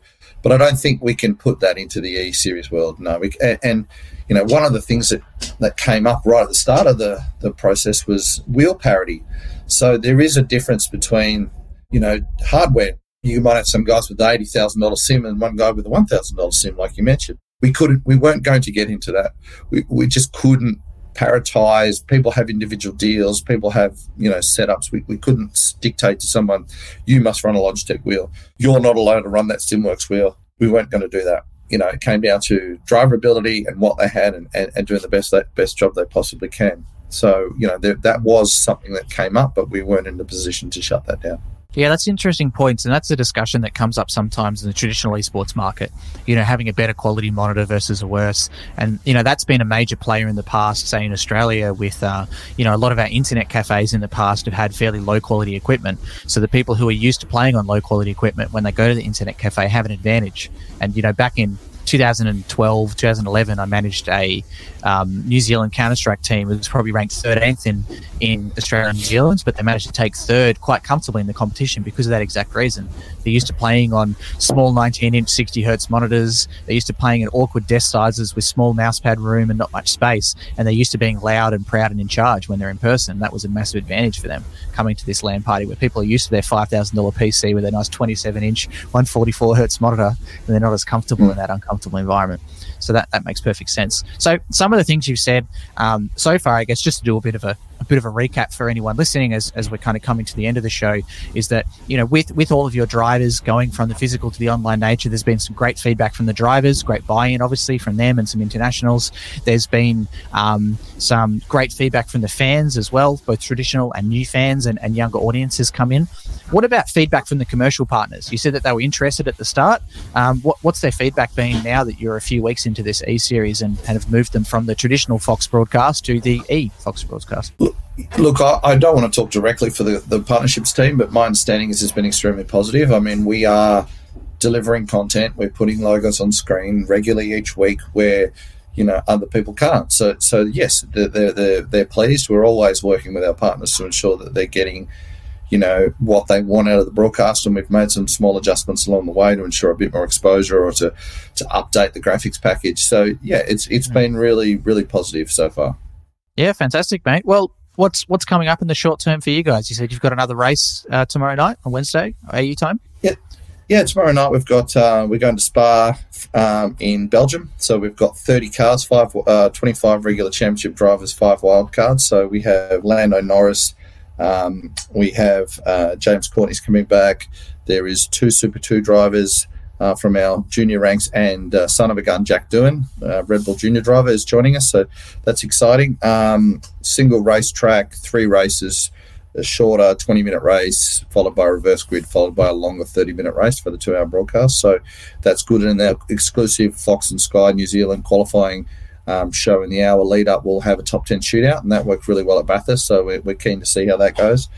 But I don't think we can put that into the E Series world. No, we, and, and you know, one of the things that, that came up right at the start of the, the process was wheel parity. So there is a difference between, you know, hardware you might have some guys with the eighty thousand dollar sim and one guy with a one thousand dollar sim, like you mentioned. We couldn't, we weren't going to get into that. We, we just couldn't paritize. People have individual deals. People have you know setups. We, we couldn't dictate to someone, you must run a Logitech wheel. You're not allowed to run that SimWorks wheel. We weren't going to do that. You know, it came down to driver ability and what they had, and, and, and doing the best best job they possibly can. So you know there, that was something that came up, but we weren't in a position to shut that down. Yeah, that's interesting points, and that's a discussion that comes up sometimes in the traditional esports market. You know, having a better quality monitor versus a worse, and you know that's been a major player in the past. Say in Australia, with uh, you know a lot of our internet cafes in the past have had fairly low quality equipment, so the people who are used to playing on low quality equipment when they go to the internet cafe have an advantage. And you know, back in 2012, 2011, I managed a um, New Zealand Counter Strike team. It was probably ranked 13th in, in Australia and New Zealand, but they managed to take third quite comfortably in the competition because of that exact reason. They're used to playing on small 19 inch 60 hertz monitors. They're used to playing at awkward desk sizes with small mousepad room and not much space. And they're used to being loud and proud and in charge when they're in person. That was a massive advantage for them coming to this LAN party where people are used to their $5,000 PC with a nice 27 inch 144 hertz monitor and they're not as comfortable in that uncomfortable environment. So that, that makes perfect sense. So some of the things you've said um, so far, I guess, just to do a bit of a, a bit of a recap for anyone listening as, as we're kind of coming to the end of the show, is that you know with with all of your drivers going from the physical to the online nature, there's been some great feedback from the drivers, great buy-in obviously from them and some internationals. There's been um, some great feedback from the fans as well, both traditional and new fans and, and younger audiences come in. What about feedback from the commercial partners? You said that they were interested at the start. Um, what, what's their feedback been now that you're a few weeks into this E series and, and have moved them from the traditional Fox broadcast to the E Fox broadcast? Look, I, I, don't want to talk directly for the, the partnerships team, but my understanding is it's been extremely positive. I mean, we are delivering content, we're putting logos on screen regularly each week where you know other people can't. So, so yes, they're, they're, they're pleased. We're always working with our partners to ensure that they're getting you know what they want out of the broadcast, and we've made some small adjustments along the way to ensure a bit more exposure or to to update the graphics package. So yeah, it's it's mm. been really really positive so far. Yeah, fantastic, mate. Well, what's what's coming up in the short term for you guys? You said you've got another race uh, tomorrow night on Wednesday, AU time. Yeah, yeah. Tomorrow night we've got uh, we're going to Spa um, in Belgium. So we've got 30 cars, five uh, 25 regular championship drivers, five wild cards. So we have Lando Norris. Um, we have uh, James Courtney's coming back. There is two Super Two drivers uh, from our junior ranks, and uh, son of a gun Jack Doohan, uh, Red Bull junior driver, is joining us. So that's exciting. Um, single race track, three races. A shorter 20 minute race, followed by a reverse grid, followed by a longer 30 minute race for the two hour broadcast. So that's good. And our exclusive Fox and Sky New Zealand qualifying um, show in the hour lead up we'll have a top 10 shootout, and that worked really well at Bathurst. So we're, we're keen to see how that goes.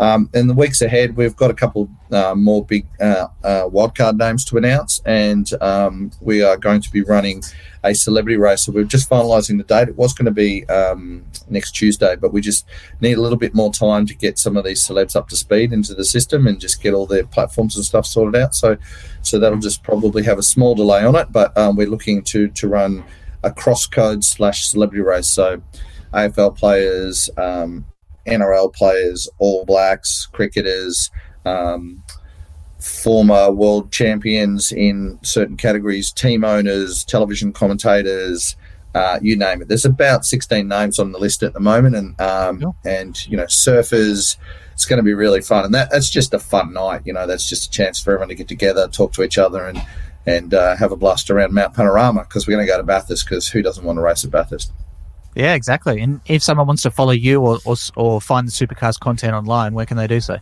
Um, in the weeks ahead, we've got a couple uh, more big uh, uh, wildcard names to announce, and um, we are going to be running a celebrity race. So we're just finalising the date. It was going to be um, next Tuesday, but we just need a little bit more time to get some of these celebs up to speed into the system and just get all their platforms and stuff sorted out. So, so that'll just probably have a small delay on it, but um, we're looking to to run a cross code slash celebrity race. So AFL players, um, NRL players, All Blacks, cricketers, um, former world champions in certain categories, team owners, television commentators, uh, you name it. There's about 16 names on the list at the moment, and um, and you know surfers. It's going to be really fun, and that, that's just a fun night. You know, that's just a chance for everyone to get together, talk to each other, and and uh, have a blast around Mount Panorama because we're going to go to Bathurst because who doesn't want to race at Bathurst? Yeah, exactly. And if someone wants to follow you or, or, or find the Supercars content online, where can they do so?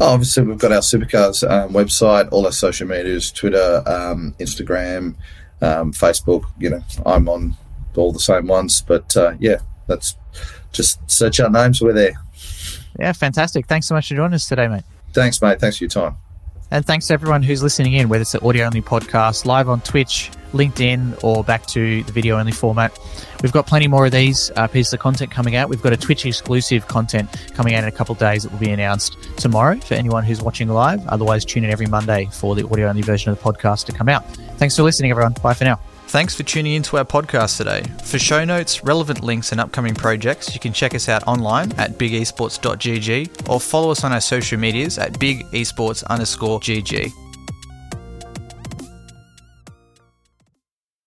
Oh, obviously, we've got our Supercars um, website, all our social medias, Twitter, um, Instagram, um, Facebook. You know, I'm on all the same ones. But uh, yeah, that's just search our names. We're there. Yeah, fantastic. Thanks so much for joining us today, mate. Thanks, mate. Thanks for your time. And thanks to everyone who's listening in, whether it's the audio only podcast, live on Twitch, LinkedIn, or back to the video only format. We've got plenty more of these uh, pieces of content coming out. We've got a Twitch exclusive content coming out in a couple days that will be announced tomorrow for anyone who's watching live. Otherwise, tune in every Monday for the audio only version of the podcast to come out. Thanks for listening, everyone. Bye for now. Thanks for tuning into our podcast today. For show notes, relevant links, and upcoming projects, you can check us out online at bigesports.gg or follow us on our social medias at bigesports underscore gg.